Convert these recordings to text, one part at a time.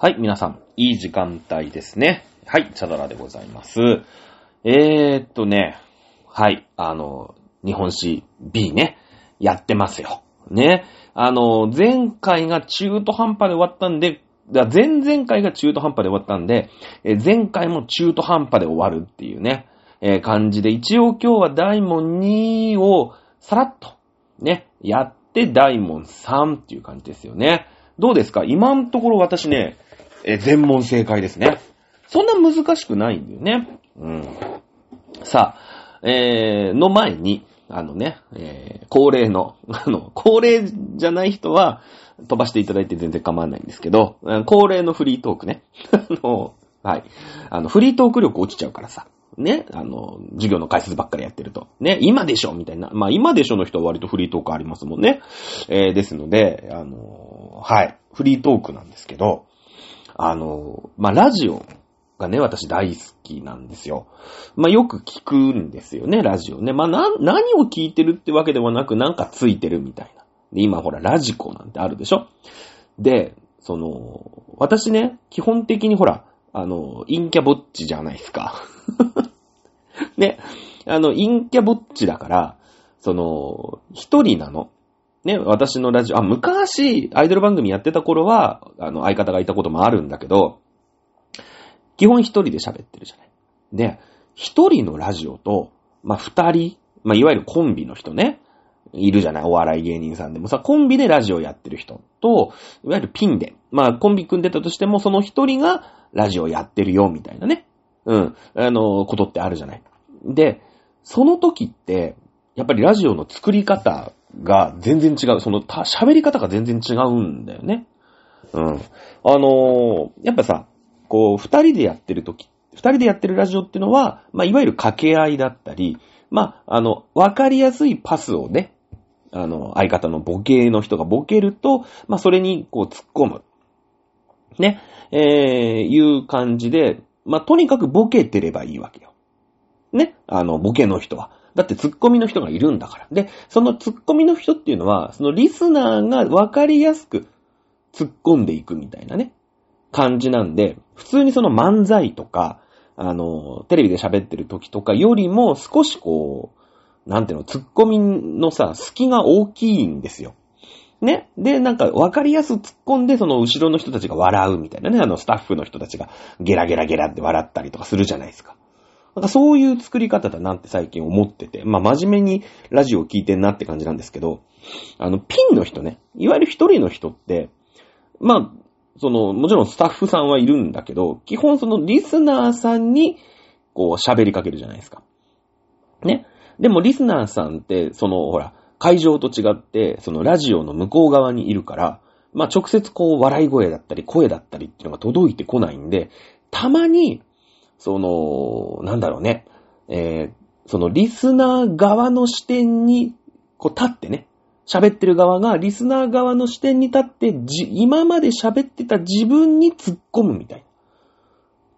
はい、皆さん、いい時間帯ですね。はい、チャドラでございます。えーっとね、はい、あの、日本史 B ね、やってますよ。ね。あの、前回が中途半端で終わったんで、前々回が中途半端で終わったんで、え前回も中途半端で終わるっていうね、え感じで、一応今日は大門2をさらっと、ね、やって大門3っていう感じですよね。どうですか？今のところ私ね、え全問正解ですね。そんな難しくないんだよね。うん。さあ、えー、の前に、あのね、えー、恒例の、あの、恒例じゃない人は飛ばしていただいて全然構わないんですけど、恒例のフリートークね。あの、はい。あの、フリートーク力落ちちゃうからさ。ね、あの、授業の解説ばっかりやってると。ね、今でしょみたいな。まあ、今でしょの人は割とフリートークありますもんね。えー、ですので、あの、はい。フリートークなんですけど、あの、まあ、ラジオがね、私大好きなんですよ。まあ、よく聞くんですよね、ラジオね。まあ、な、何を聞いてるってわけではなく、なんかついてるみたいな。で、今ほら、ラジコなんてあるでしょ？で、その、私ね、基本的にほら、あの、陰キャぼっちじゃないですか。ね、あの、陰キャぼっちだから、その、一人なの。ね、私のラジオ、あ、昔、アイドル番組やってた頃は、あの、相方がいたこともあるんだけど、基本一人で喋ってるじゃない。で、一人のラジオと、まあ、二人、まあ、いわゆるコンビの人ね、いるじゃないお笑い芸人さんでもさ、コンビでラジオやってる人と、いわゆるピンで、まあ、コンビ組んでたとしても、その一人がラジオやってるよ、みたいなね。うん。あの、ことってあるじゃない。で、その時って、やっぱりラジオの作り方が全然違う。その、喋り方が全然違うんだよね。うん。あのーやっぱさ、こう、二人でやってる時、二人でやってるラジオっていうのは、まあ、いわゆる掛け合いだったり、まあ、あの、わかりやすいパスをね、あの、相方のボケの人がボケると、まあ、それに、こう、突っ込む。ね、えー、いう感じで、まあ、とにかくボケてればいいわけよ。ね、あの、ボケの人は。だって突っ込みの人がいるんだから。で、その突っ込みの人っていうのは、そのリスナーがわかりやすく突っ込んでいくみたいなね、感じなんで、普通にその漫才とか、あの、テレビで喋ってる時とかよりも少しこう、なんていうの、突っ込みのさ、隙が大きいんですよ。ね？で、なんか、わかりやすく突っ込んで、その後ろの人たちが笑うみたいなね。あの、スタッフの人たちがゲラゲラゲラって笑ったりとかするじゃないですか。なんかそういう作り方だなって最近思ってて、まあ真面目にラジオを聞いてんなって感じなんですけど、あの、ピンの人ね、いわゆる一人の人って、まあ、その、もちろんスタッフさんはいるんだけど、基本そのリスナーさんに、こう喋りかけるじゃないですか。ね。でもリスナーさんって、その、ほら、会場と違って、そのラジオの向こう側にいるから、まあ直接こう笑い声だったり声だったりっていうのが届いてこないんで、たまに、その、なんだろうね、えー、そのリスナー側の視点に、こう立ってね、喋ってる側がリスナー側の視点に立って、じ、今まで喋ってた自分に突っ込むみたいな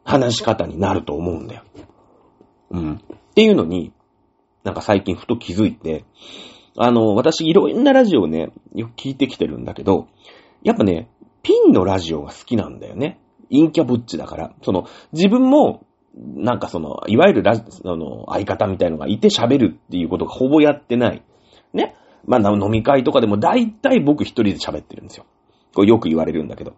話し方になると思うんだよ。うん。っていうのに、なんか最近ふと気づいて、あの、私いろんなラジオをね、よく聞いてきてるんだけど、やっぱね、ピンのラジオが好きなんだよね。陰キャブッチだから。その、自分も、なんかその、いわゆるラジ、あの、相方みたいのがいて喋るっていうことがほぼやってない。ね。まあ、飲み会とかでも大体僕一人で喋ってるんですよ。これよく言われるんだけど。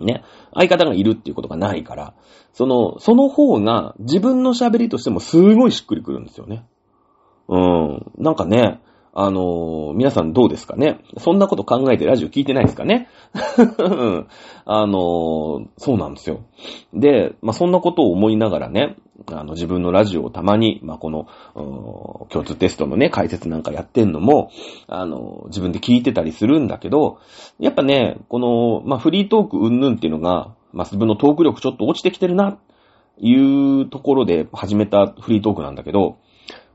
ね。相方がいるっていうことがないから、その、その方が自分の喋りとしてもすごいしっくりくるんですよね。うん。なんかね、あの皆さんどうですかね？そんなこと考えてラジオ聞いてないですかね？あのそうなんですよ。で、まあ、そんなことを思いながらね、あの、自分のラジオをたまに、まあ、この、共通テストのね、解説なんかやってんのも、あの、自分で聞いてたりするんだけど、やっぱね、この、まあ、フリートークうんぬんっていうのが、まあ、自分のトーク力ちょっと落ちてきてるな、いうところで始めたフリートークなんだけど、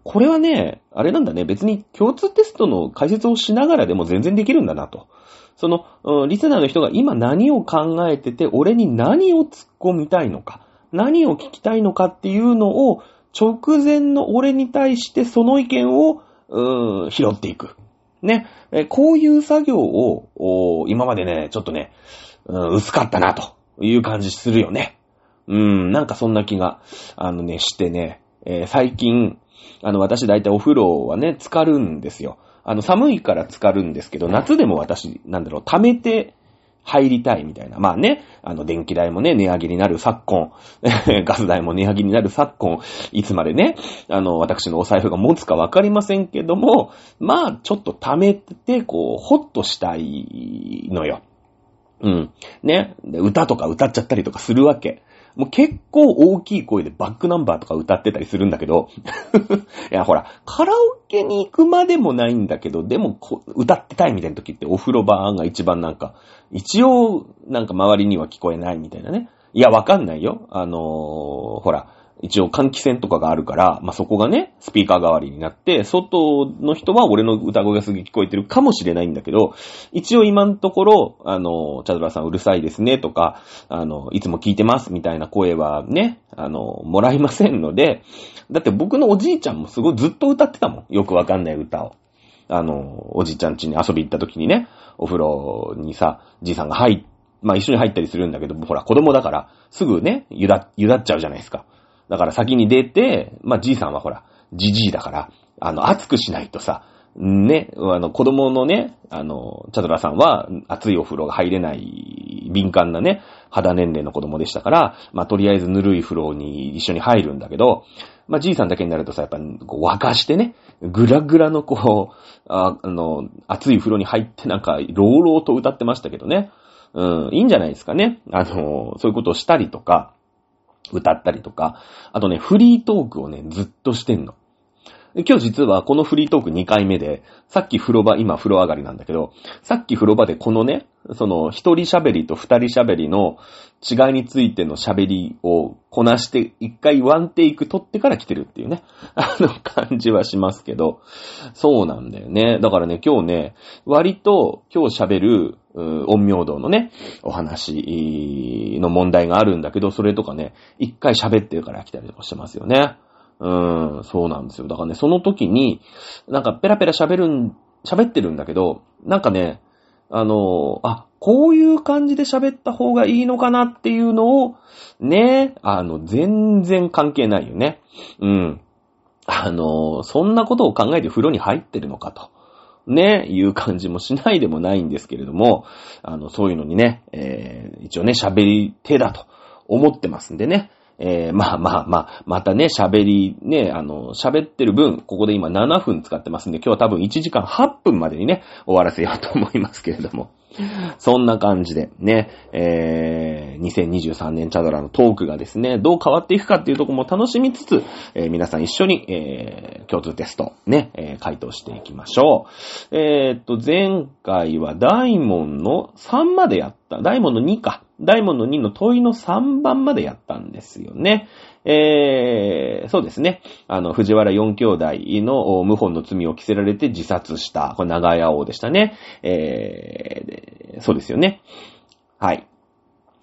これはね、あれなんだね、別に共通テストの解説をしながらでも全然できるんだなと。その、うんリスナーの人が今何を考えてて、俺に何を突っ込みたいのか、何を聞きたいのかっていうのを、直前の俺に対してその意見を、うーん拾っていく。ね。こういう作業を、お今までね、ちょっとね、うん薄かったなという感じするよね。うん、なんかそんな気が、あのね、してね、えー、最近、あの、私大体お風呂はね、浸かるんですよ。あの、寒いから浸かるんですけど、夏でも私、なんだろう、溜めて入りたいみたいな。まあね、あの、電気代もね、値上げになる昨今、ガス代も値上げになる昨今、いつまでね、あの、私のお財布が持つかわかりませんけども、まあ、ちょっと溜めて、こう、ほっとしたいのよ。うん。ね。歌とか歌っちゃったりとかするわけ。もう結構大きい声でバックナンバーとか歌ってたりするんだけど、いやほら、カラオケに行くまでもないんだけど、でも歌ってたいみたいな時ってお風呂場が一番なんか、一応なんか周りには聞こえないみたいなね。いや、わかんないよ。あのー、ほら、一応換気扇とかがあるから、まあ、そこがね、スピーカー代わりになって、外の人は俺の歌声がすげえ聞こえてるかもしれないんだけど、一応今のところ、あの、チャドラさんうるさいですねとか、あの、いつも聞いてますみたいな声はね、あの、もらいませんので、だって僕のおじいちゃんもすごいずっと歌ってたもん。よくわかんない歌を。あの、おじいちゃん家に遊び行った時にね、お風呂にさ、じいさんが入っまあ一緒に入ったりするんだけど、ほら子供だから、すぐね、ゆだ、ゆだっちゃうじゃないですか。だから先に出て、まあ、じいさんはほら、じじいだから、あの、熱くしないとさ、ね、あの、子供のね、あの、チャドラさんは、熱いお風呂が入れない、敏感なね、肌年齢の子供でしたから、まあ、とりあえずぬるい風呂に一緒に入るんだけど、まあ、じいさんだけになるとさ、やっぱ、こう、沸かしてね、ぐらぐらのこう、ああの、熱い風呂に入ってなんか、朗々と歌ってましたけどね。うん、いいんじゃないですかね。あの、そういうことをしたりとか、歌ったりとか、あとね、フリートークをね、ずっとしてんの。今日実はこのフリートーク2回目で、さっき風呂場、今風呂上がりなんだけど、さっき風呂場でこのね、その一人喋りと二人喋りの違いについての喋りをこなして一回ワンテイク取ってから来てるっていうね、あの感じはしますけど、そうなんだよね。だからね、今日ね、割と今日喋る、陰陽道のね、お話の問題があるんだけど、それとかね、一回喋ってるから来たりとかしてますよね。うん、そうなんですよ。だからね、その時に、なんかペラペラ喋るん、喋ってるんだけど、なんかね、あの、あ、こういう感じで喋った方がいいのかなっていうのを、ね、あの、全然関係ないよね。うん。あの、そんなことを考えて風呂に入ってるのかと。ね、いう感じもしないでもないんですけれども、あの、そういうのにね、えー、一応ね、喋り手だと思ってますんでね。えー、まあまあまあ、またね、喋り、ね、あの、喋ってる分、ここで今7分使ってますんで、今日は多分1時間8分までにね、終わらせようと思いますけれども。そんな感じで、ね、えー、2023年チャドラのトークがですね、どう変わっていくかっていうとこも楽しみつつ、えー、皆さん一緒に、えー、共通テスト、ね、えー、回答していきましょう。えー、っと、前回は大門の3までやった。大門の2か。大門の2の問いの3番までやったんですよね。えー、そうですね。あの、藤原四兄弟の謀反の罪を着せられて自殺した。これ長屋王でしたね。えー、そうですよね。はい。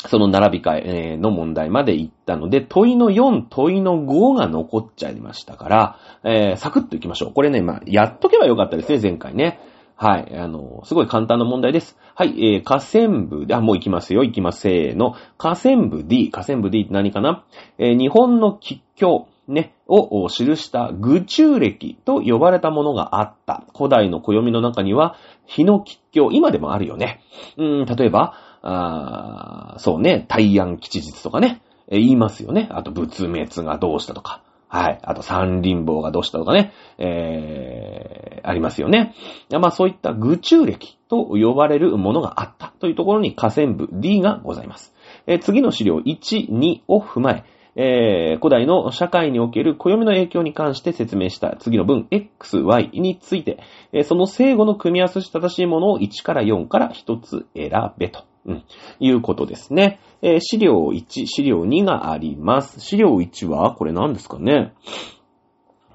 その並び替えの問題まで行ったので、問いの4、問いの5が残っちゃいましたから、えー、サクッと行きましょう。これね、まあ、やっとけばよかったですね、前回ね。はい。あの、すごい簡単な問題です。はい。えー、河川部で、あ、もう行きますよ。行きます。せーの。河川部 D。河川部 D って何かな？えー、日本の吉凶、ね、を記した愚中歴と呼ばれたものがあった。古代の暦の中には、日の吉凶、今でもあるよね。うん、例えば、あそうね、大安吉日とかね、えー、言いますよね。あと、仏滅がどうしたとか。はい。あと、三輪棒がどうしたとかね、えー、ありますよね。まあ、そういった愚中歴と呼ばれるものがあったというところに河川部 D がございます。えー、次の資料1、2を踏まえ、えー、古代の社会における暦の影響に関して説明した次の文 X、Y について、えー、その正語の組み合わせし正しいものを1から4から1つ選べと。うん。いうことですね。えー、資料1、資料2があります。資料1は、これ何ですかね。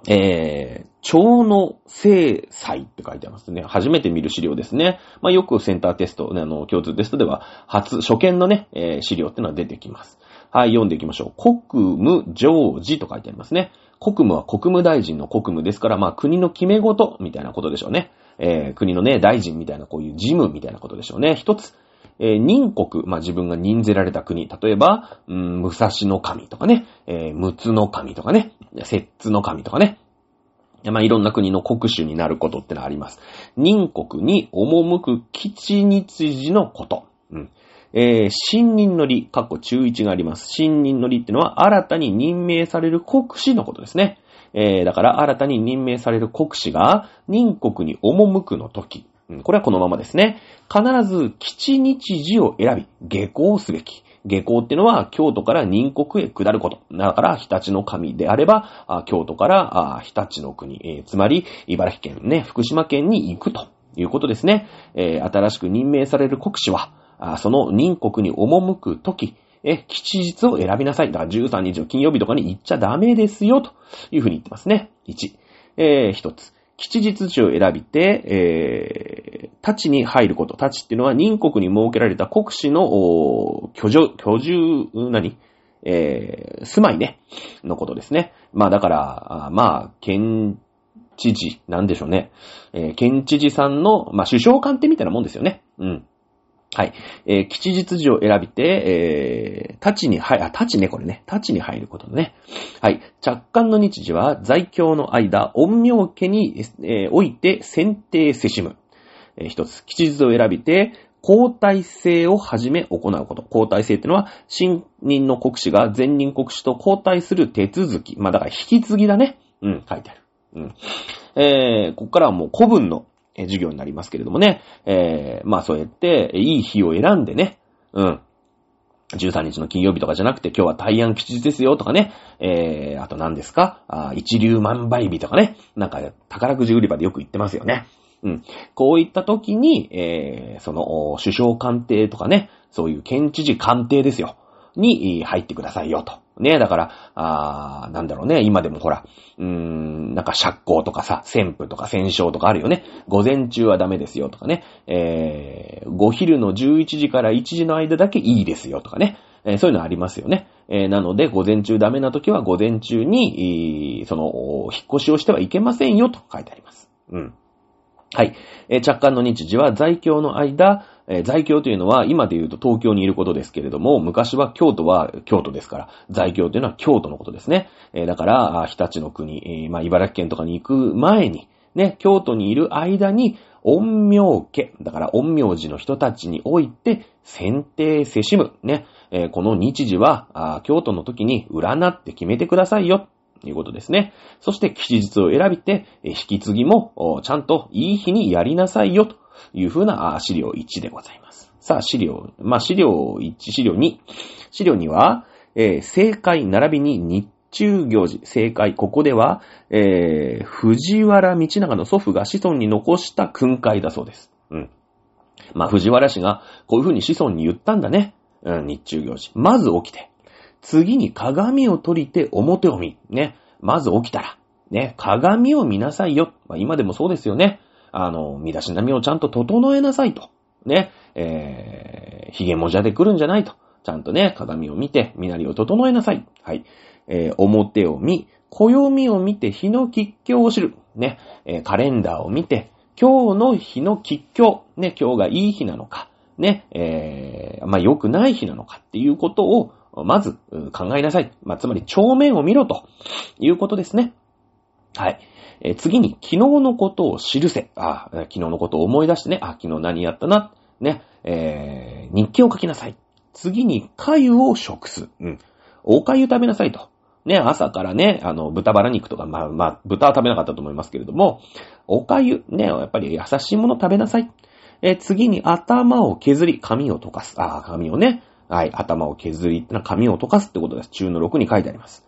えー、蝶の制裁って書いてありますね。初めて見る資料ですね。まあ、よくセンターテスト、ね、あの、共通テストでは、初、初見のね、えー、資料ってのは出てきます。はい、読んでいきましょう。国務常時と書いてありますね。国務は国務大臣の国務ですから、まあ、国の決め事みたいなことでしょうね。えー、国のね、大臣みたいな、こういう事務みたいなことでしょうね。一つ、えー、任国、まあ、自分が任ぜられた国、例えば、うん、武蔵の神とかね、えー、陸奥の神とかね、摂津の神とかね、まあ、いろんな国の国主になることってのはあります。任国に赴く基地日時のこと。うん。えー、新任の利、過去中1があります。新任の利ってのは新たに任命される国士のことですね。えー、だから新たに任命される国士が任国に赴くの時、これはこのままですね。必ず基地日時を選び、下校すべき。下校っていうのは京都から任国へ下ること。だから、日立の神であれば、京都から日立の国、えー、つまり茨城県ね、福島県に行くということですね。えー、新しく任命される国士は、その任国に赴くとき、え、吉日を選びなさい。だから13日の金曜日とかに行っちゃダメですよ、というふうに言ってますね。1。えー、一つ。吉日地を選びて、えー、立ちに入ること。立ちっていうのは任国に設けられた国士の居住、居住、何？えー、住まいね、のことですね。まあだから、あまあ、県知事、なんでしょうね。えー、県知事さんの、まあ首相官邸みたいなもんですよね。うん。はい。えー、吉日時を選びて、えー、立ちに入、あ、立ちね、これね。立ちに入ることね。はい。着艦の日時は、在京の間、陰陽家に、えー、おいて選定せしむ。えー、一つ、吉日を選びて、交代制をはじめ行うこと。交代制ってのは、新任の国士が前任国士と交代する手続き。まあ、だから引き継ぎだね。うん、書いてある。うん。えー、ここからはもう古文のえ授業になりますけれどもね。えー、まあそうやって、いい日を選んでね。うん。13日の金曜日とかじゃなくて、今日は大安吉日ですよとかね。えー、あと何ですか？あ一流万倍日とかね。なんか、宝くじ売り場でよく言ってますよね。うん。こういった時に、えー、その、首相官邸とかね、そういう県知事官邸ですよ。に入ってくださいよと。ねえ、だから、あなんだろうね、今でもほら、うーん、なんか釈光とかさ、旋風とか戦勝とかあるよね。午前中はダメですよとかね。えー、ご昼の11時から1時の間だけいいですよとかね。えー、そういうのありますよね。えー、なので、午前中ダメな時は午前中に、その、引っ越しをしてはいけませんよと書いてあります。うん。はい。えー、着艦の日時は在京の間、えー、在京というのは今で言うと東京にいることですけれども、昔は京都は京都ですから、在京というのは京都のことですね。えー、だから、日立の国、えー、まあ、茨城県とかに行く前に、ね、京都にいる間に、陰陽家、だから陰陽師の人たちにおいて、選定せしむ、ね、えー、この日時は、京都の時に占って決めてくださいよ。ということですね。そして、吉日を選びて、引き継ぎも、ちゃんといい日にやりなさいよ、というふうな資料1でございます。さあ、資料、まあ、資料1、資料2。資料2は、えー、正解並びに日中行事。正解。ここでは、えー、藤原道長の祖父が子孫に残した訓戒だそうです。うん。まあ、藤原氏がこういうふうに子孫に言ったんだね。うん、日中行事。まず起きて。次に鏡を取りて表を見。ね。まず起きたら。ね。鏡を見なさいよ。まあ、今でもそうですよね。あの、身だしなみをちゃんと整えなさいと。ね。えー、髭もじゃで来るんじゃないと。ちゃんとね、鏡を見て、身なりを整えなさい。はい。えー、表を見、暦を見て日の吉凶を知る。ね。えー、カレンダーを見て、今日の日の吉凶。ね。今日がいい日なのか。ね。えー、まあ、良くない日なのかっていうことを、まず考えなさい。まあ、つまり帳面を見ろということですね。はい。え、次に、昨日のことを記せ。あ、昨日のことを思い出してね。あ、昨日何やったな。ね。えー、日記を書きなさい。次に、粥を食す。うん。お粥食べなさいと。ね、朝からね、あの、豚バラ肉とか、まあまあ、豚は食べなかったと思いますけれども、お粥、ね、やっぱり優しいもの食べなさい。え、次に頭を削り、髪を溶かす。ああ、髪をね、はい、頭を削り髪を溶かすってことです。中の6に書いてあります。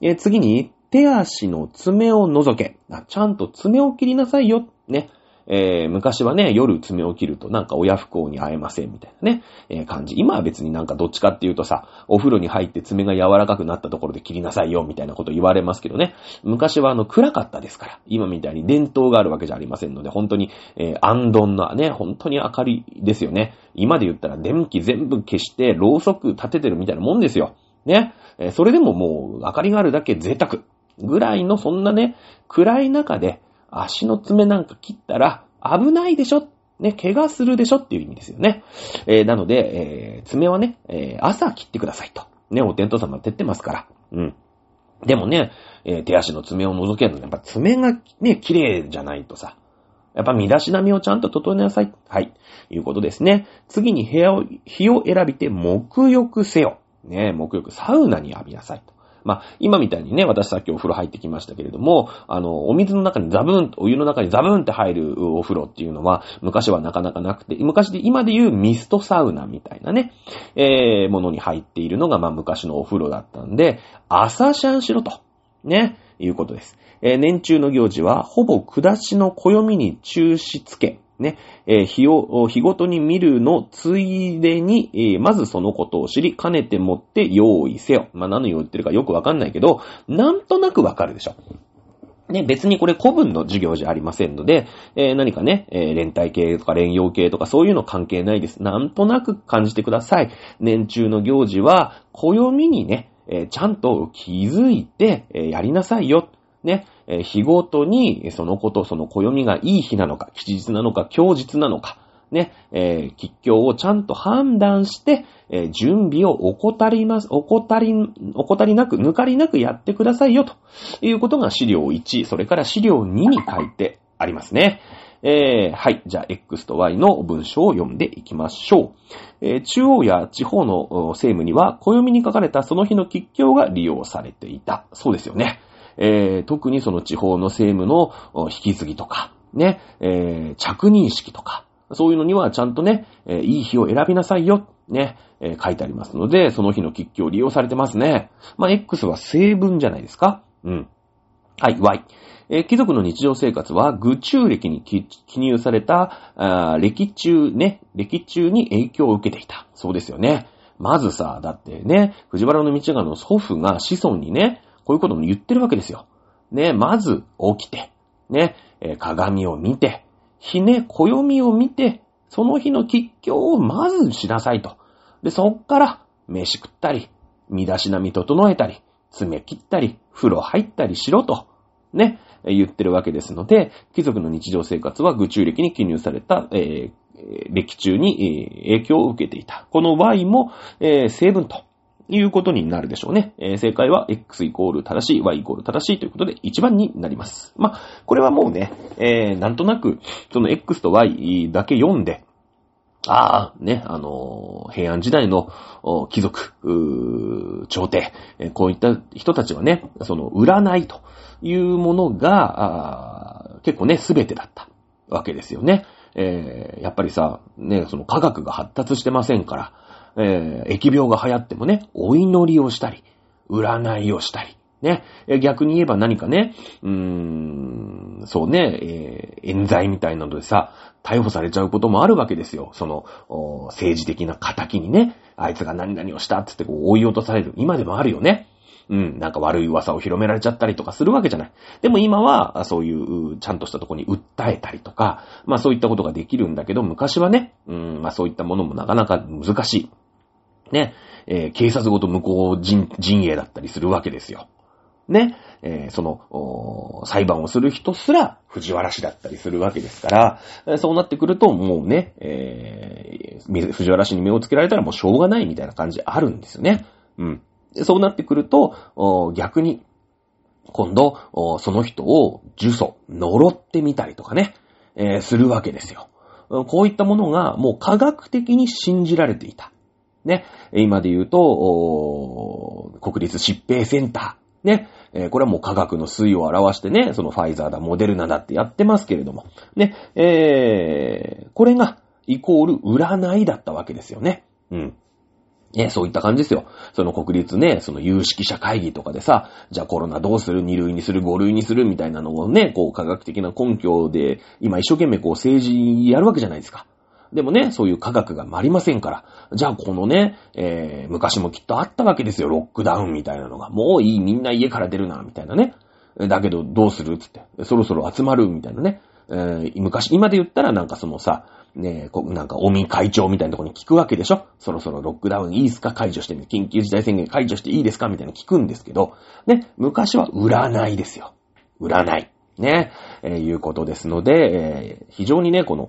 えー、次に、手足の爪を除け。ちゃんと爪を切りなさいよ。ね。えー、昔はね、夜爪を切るとなんか親不幸に会えませんみたいなね、えー、感じ。今は別になんかどっちかっていうとさ、お風呂に入って爪が柔らかくなったところで切りなさいよみたいなこと言われますけどね。昔はあの暗かったですから、今みたいに伝統があるわけじゃありませんので、本当に、えー、安頓なね、本当に明かりですよね。今で言ったら電気全部消してろうそく立ててるみたいなもんですよ。ね。えー、それでももう明かりがあるだけ贅沢。ぐらいのそんなね、暗い中で足の爪なんか切ったら危ないでしょ？ね、怪我するでしょ？っていう意味ですよね。えー、なので、えー、爪はね、えー、朝切ってくださいと。ね、お天道様ってってますから。うん。でもね、えー、手足の爪を除けるの、やっぱ爪がね、綺麗じゃないとさ、やっぱ身だしなみをちゃんと整えなさい。はい。いうことですね。次に部屋を、日を選びて沐浴せよ。ね、沐浴、サウナに浴びなさいと。まあ、今みたいにね、私さっきお風呂入ってきましたけれども、あの、お水の中にザブン、お湯の中にザブンって入るお風呂っていうのは、昔はなかなかなくて、昔で、今で言うミストサウナみたいなね、えー、ものに入っているのが、まあ、昔のお風呂だったんで、朝シャンしろと、ね、いうことです。えー、年中の行事は、ほぼ下しの暦に中止つけ、ね、えー、日を、日ごとに見るのついでに、えー、まずそのことを知り、兼ねてもって用意せよ。まあ、何を言ってるかよくわかんないけど、なんとなくわかるでしょ。ね、別にこれ古文の授業じゃありませんので、えー、何かね、えー、連帯系とか連用系とかそういうの関係ないです。なんとなく感じてください。年中の行事は、暦にね、えー、ちゃんと気づいて、えやりなさいよ。ね、え日ごとにそのこと、その暦がいい日なのか、吉日なのか、強日なのか、ね、えー、吉凶をちゃんと判断して、えー、準備を怠ります、怠り、怠りなく、抜かりなくやってくださいよ、ということが資料1、それから資料2に書いてありますね。えー、はい。じゃあ、X と Y の文章を読んでいきましょう。えー、中央や地方の政務には、暦に書かれたその日の吉凶が利用されていた。そうですよね。えー、特にその地方の政務の引き継ぎとか、ね、えー、着任式とか、そういうのにはちゃんとね、えー、いい日を選びなさいよ、ね、えー、書いてありますので、その日の吉凶を利用されてますね。まあ、X は成分じゃないですか。うん。はい、Y。えー、貴族の日常生活は、愚中歴に記入された、あ歴中ね、歴中に影響を受けていた。そうですよね。まずさ、だってね、藤原道長の祖父が子孫にね、こういうことも言ってるわけですよ。ね、まず起きて、ね、えー、鏡を見て、ひね、暦を見て、その日の吉凶をまずしなさいと。で、そっから、飯食ったり、身だしなみ整えたり、爪切ったり、風呂入ったりしろと、ね、言ってるわけですので、貴族の日常生活は愚中歴に記入された、えー、歴中に、影響を受けていた。この Y も、えー、成分ということになるでしょうね。えー、正解は x イコール正しい、y イコール正しいということで1番になります。まあ、これはもうね、えー、なんとなく、その x と y だけ読んで、ああ、ね、あのー、平安時代の貴族、朝廷、えー、こういった人たちはね、その占いというものが、結構ね、すべてだったわけですよね。えー、やっぱりさ、ね、その科学が発達してませんから、えー、疫病が流行ってもね、お祈りをしたり、占いをしたり、ね、逆に言えば何かね、うーん、そうね、えー、冤罪みたいなのでさ、逮捕されちゃうこともあるわけですよ。その、政治的な仇にね、あいつが何々をしたってってこう追い落とされる。今でもあるよね。うん、なんか悪い噂を広められちゃったりとかするわけじゃない。でも今は、そういう、ちゃんとしたとこに訴えたりとか、まあそういったことができるんだけど、昔はね、うん、まあそういったものもなかなか難しい。ね、えー、警察ごと向こう陣陣営だったりするわけですよ。ね、えー、その、裁判をする人すら藤原氏だったりするわけですから、そうなってくるともうね、えー、藤原氏に目をつけられたらもうしょうがないみたいな感じあるんですよね。うん。そうなってくると、逆に、今度、その人を呪詛、呪ってみたりとかね、えー、するわけですよ。こういったものがもう科学的に信じられていた。ね、今で言うと、国立疾病センター。ね、えこれはもう科学の推移を表してね、そのファイザーだ、モデルナだってやってますけれども。ね、えー、これがイコール占いだったわけですよね。うん。ね、そういった感じですよ。その国立ね、その有識者会議とかでさ、じゃあコロナどうする ?2 類にする ?5 類にする？みたいなのをね、こう科学的な根拠で、今一生懸命こう政治やるわけじゃないですか。でもね、そういう科学がありませんから。じゃあこのね、えー、昔もきっとあったわけですよ。ロックダウンみたいなのが。もういい、みんな家から出るな、みたいなね。だけどどうする？つって。そろそろ集まる、みたいなね。えー、昔、今で言ったらなんかそのさ、ねこなんか、尾身会長みたいなとこに聞くわけでしょ？そろそろロックダウンいいですか？解除してみ、緊急事態宣言解除していいですか？みたいな聞くんですけど、ね、昔は占いですよ。占い。ね、えー、いうことですので、えー、非常にね、この、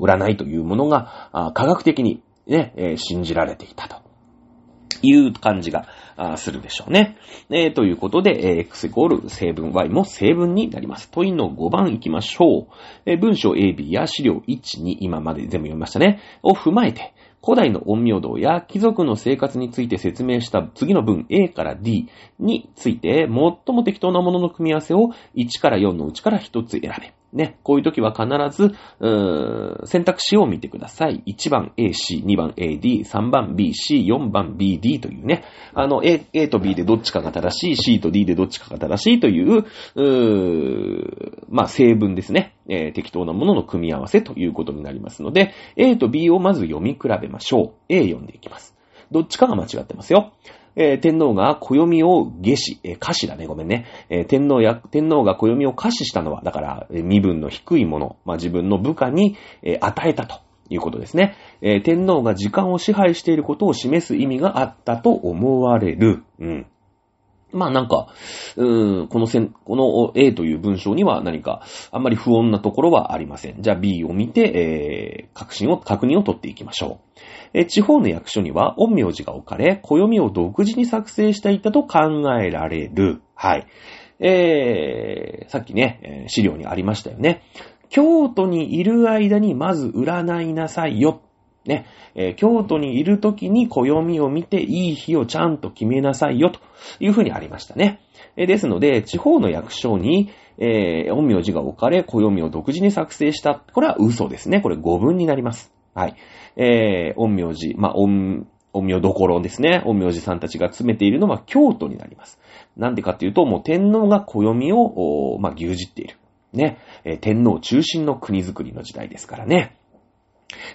占いというものが、科学的にね、えー、信じられていたと。いう感じがするでしょうね。えー、ということで、えー、x イコール成分 y も成分になります。問いの5番行きましょう。えー、文章 A、B や資料1、2、今まで全部読みましたね。を踏まえて、古代の陰陽道や貴族の生活について説明した次の文 A から D について、最も適当なものの組み合わせを1から4のうちから1つ選べ。ね、こういう時は必ず、うー選択肢を見てください。1番 AC、2番 AD、3番 BC、4番 BD というね、あの A, A と B でどっちかが正しい、C と D でどっちかが正しいという、うーまあ、成分ですね、えー、適当なものの組み合わせということになりますので、A と B をまず読み比べましょう。A 読んでいきます。どっちかが間違ってますよ。えー、天皇が暦を下死、えー、下死だね、ごめんね。えー、天皇や、天皇が暦を下死したのは、だから、身分の低いもの、まあ、自分の部下に、え与えたということですね。え天皇が時間を支配していることを示す意味があったと思われる。うん。まあなんか、うん、この線、この A という文章には何か、あんまり不穏なところはありません。じゃあ B を見て、えー、確信を、確認を取っていきましょう。え地方の役所には、陰陽師が置かれ、暦を独自に作成していたと考えられる。はい。えー、さっきね、資料にありましたよね。京都にいる間にまず占いなさいよ。ね、えー、京都にいる時に暦を見ていい日をちゃんと決めなさいよというふうにありましたね。えー、ですので、地方の役所に、えー、陰陽師が置かれ、暦を独自に作成した。これは嘘ですね。これ語文になります。はい。えー、陰陽師、まあ、陰、陰陽どころですね。陰陽師さんたちが詰めているのは京都になります。なんでかっていうと、もう天皇が暦を、まあ、牛耳っている。ね、えー、天皇中心の国づくりの時代ですからね。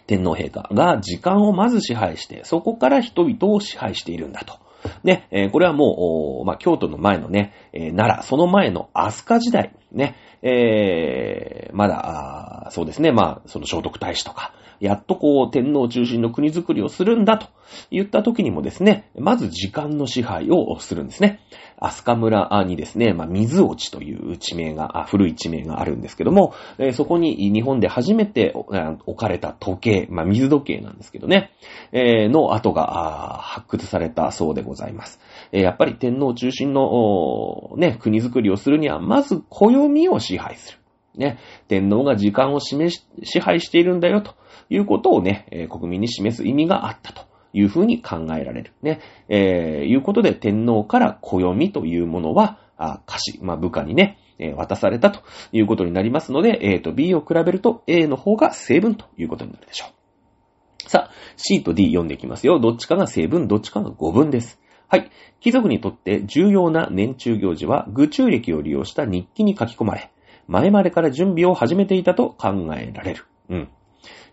天皇陛下が時間をまず支配して、そこから人々を支配しているんだと。ね、えー、これはもう、まあ、京都の前のね、えー、奈良、その前の飛鳥時代、ね、えー、まだ、そうですね、まあ、その聖徳太子とか、やっとこう、天皇中心の国づくりをするんだと言った時にもですね、まず時間の支配をするんですね。飛鳥村にですね、まあ、水落ちという地名が、古い地名があるんですけども、えー、そこに日本で初めて置かれた時計、まあ、水時計なんですけどね、えー、の跡が発掘されたそうでございます。え、やっぱり天皇中心の、ね、国づくりをするには、まず暦を支配する。ね、天皇が時間を示し、支配しているんだよということをね、国民に示す意味があったというふうに考えられる。ね、えー、いうことで天皇から暦というものは、あ歌詞、まあ、部下にね、えー、渡されたということになりますので、A と B を比べると A の方が成分ということになるでしょう。さあ、C と D 読んでいきますよ。どっちかが成分、どっちかが語分です。はい。貴族にとって重要な年中行事は、愚中歴を利用した日記に書き込まれ、前までから準備を始めていたと考えられる。うん。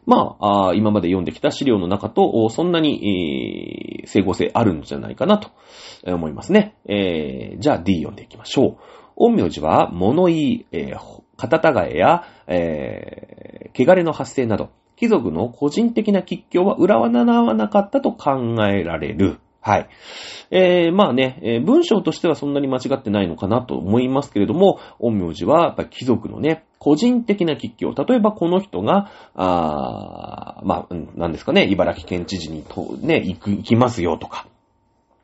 まあ、あ今まで読んできた資料の中と、そんなに、えー、整合性あるんじゃないかなと思いますね。えー、じゃあ D 読んでいきましょう。陰陽師は物言い、えー、肩たがえや、えー、汚れの発生など、貴族の個人的な吉凶は占わなかったと考えられる。はい。えー、まあね、えー、文章としてはそんなに間違ってないのかなと思いますけれども、陰陽師はやっぱり貴族のね、個人的な吉凶。例えばこの人が、あまあ、何ですかね、茨城県知事にと、ね、行く、行きますよとか。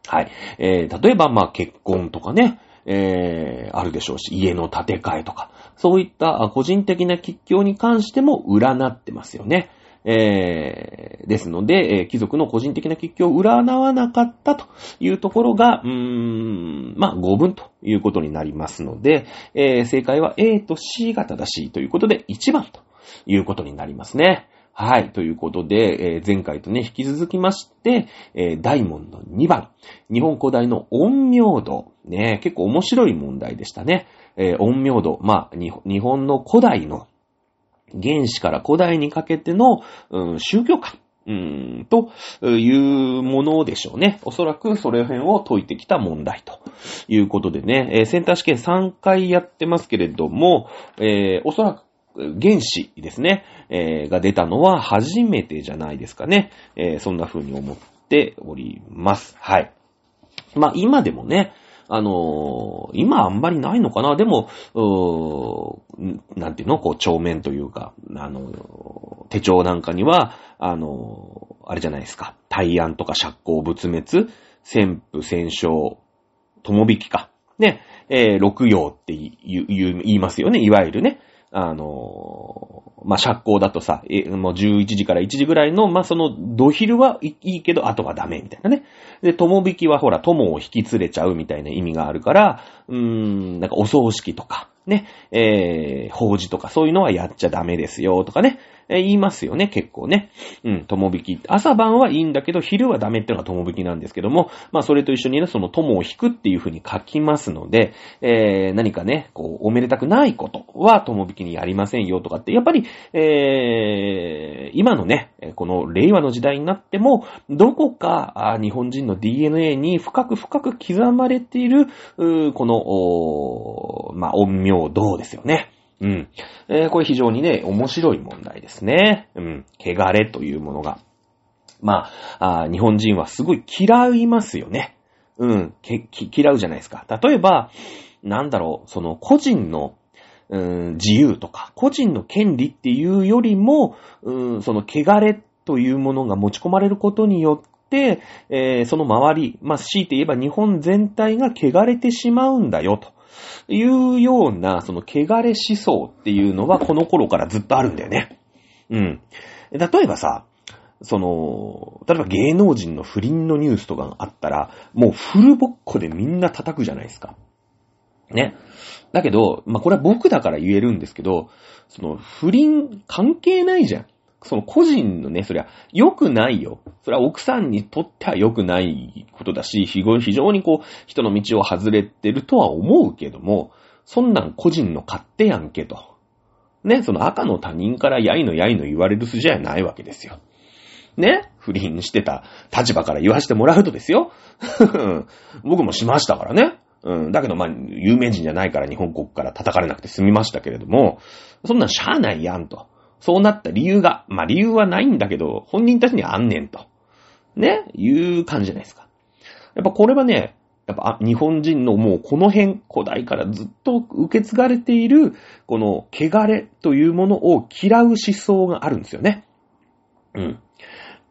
はい。えー、例えばまあ結婚とかね、えー、あるでしょうし、家の建て替えとか、そういった個人的な吉凶に関しても占ってますよね。えー、ですので、えー、貴族の個人的な吉凶を占わなかったというところが、うーん、まあ、5分ということになりますので、えー、正解は A と C が正しいということで、1番ということになりますね。はい。ということで、えー、前回とね、引き続きまして、えー、大門の2番。日本古代の陰陽道。ね、結構面白い問題でしたね。えー、陰陽道。まあ、日本の古代の原始から古代にかけての、うん、宗教観。うん、というものでしょうね。おそらくそれ辺を解いてきた問題ということでね、えー、センター試験3回やってますけれども、えー、おそらく原子ですね、えー、が出たのは初めてじゃないですかね。え、そんな風に思っております。はい。まあ今でもね、あのー今あんまりないのかなでも、うなんていうの？こう、帳面というか、あのー手帳なんかには、あのーあれじゃないですか。対案とか釈光仏滅、戦布戦勝、友引きか。ね、えー六行って言いますよね。いわゆるね。あのーまあ、釈光だとさ、え、もう11時から1時ぐらいの、まあ、その、土昼はいいけど、あとはダメみたいなね。で、友引きはほら、友を引き連れちゃうみたいな意味があるから、うーん、なんかお葬式とか、ね、えー、法事とかそういうのはやっちゃダメですよ、とかね。え言いますよね、結構ね。うん、友引き。朝晩はいいんだけど、昼はダメってのが友引きなんですけども、まあ、それと一緒にね、その友を引くっていう風に書きますので、えー、何かね、こう、おめでたくないことは友引きにやりませんよとかって、やっぱり、えー、今のね、この令和の時代になっても、どこか、日本人の DNA に深く深く刻まれている、この、おーまあ、陰陽道ですよね。うん。えーこれ非常にね、面白い問題ですね。うん。汚れというものが。まあ、あ日本人はすごい嫌いますよね。うん。け、嫌うじゃないですか。例えば、なんだろう、その個人の、うん、自由とか、個人の権利っていうよりも、うん、その汚れというものが持ち込まれることによって、えーその周り、まあ、強いて言えば日本全体が汚れてしまうんだよ、というような、その汚れ思想っていうのはこの頃からずっとあるんだよね。うん。例えばさ、その、例えば芸能人の不倫のニュースとかがあったら、もうフルボッコでみんな叩くじゃないですか。ね。だけど、まあ、これは僕だから言えるんですけど、その不倫関係ないじゃん。その個人のね、そりゃ良くないよ。それは奥さんにとっては良くないことだし、非常にこう、人の道を外れてるとは思うけども、そんなん個人の勝手やんけと。ね、その赤の他人からやいのやいの言われる筋合いないわけですよ。ね不倫してた立場から言わせてもらうとですよ。僕もしましたからね。うん。だけど、まあ、有名人じゃないから日本国から叩かれなくて済みましたけれども、そんなんしゃあないやんと。そうなった理由が、まあ理由はないんだけど、本人たちにあんねんと。ね？いう感じじゃないですか。やっぱこれはね、やっぱ日本人のもうこの辺、古代からずっと受け継がれている、この汚れというものを嫌う思想があるんですよね。うん。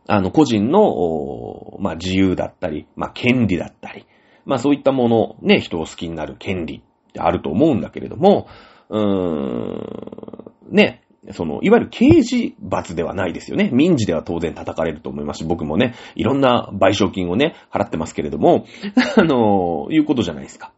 あの、個人の、まあ、自由だったり、まあ、権利だったり、まあ、そういったもの、ね、人を好きになる権利ってあると思うんだけれども、うーん、ね、その、いわゆる刑事罰ではないですよね。民事では当然叩かれると思いますし、僕もね、いろんな賠償金をね、払ってますけれども、あの、いうことじゃないですか。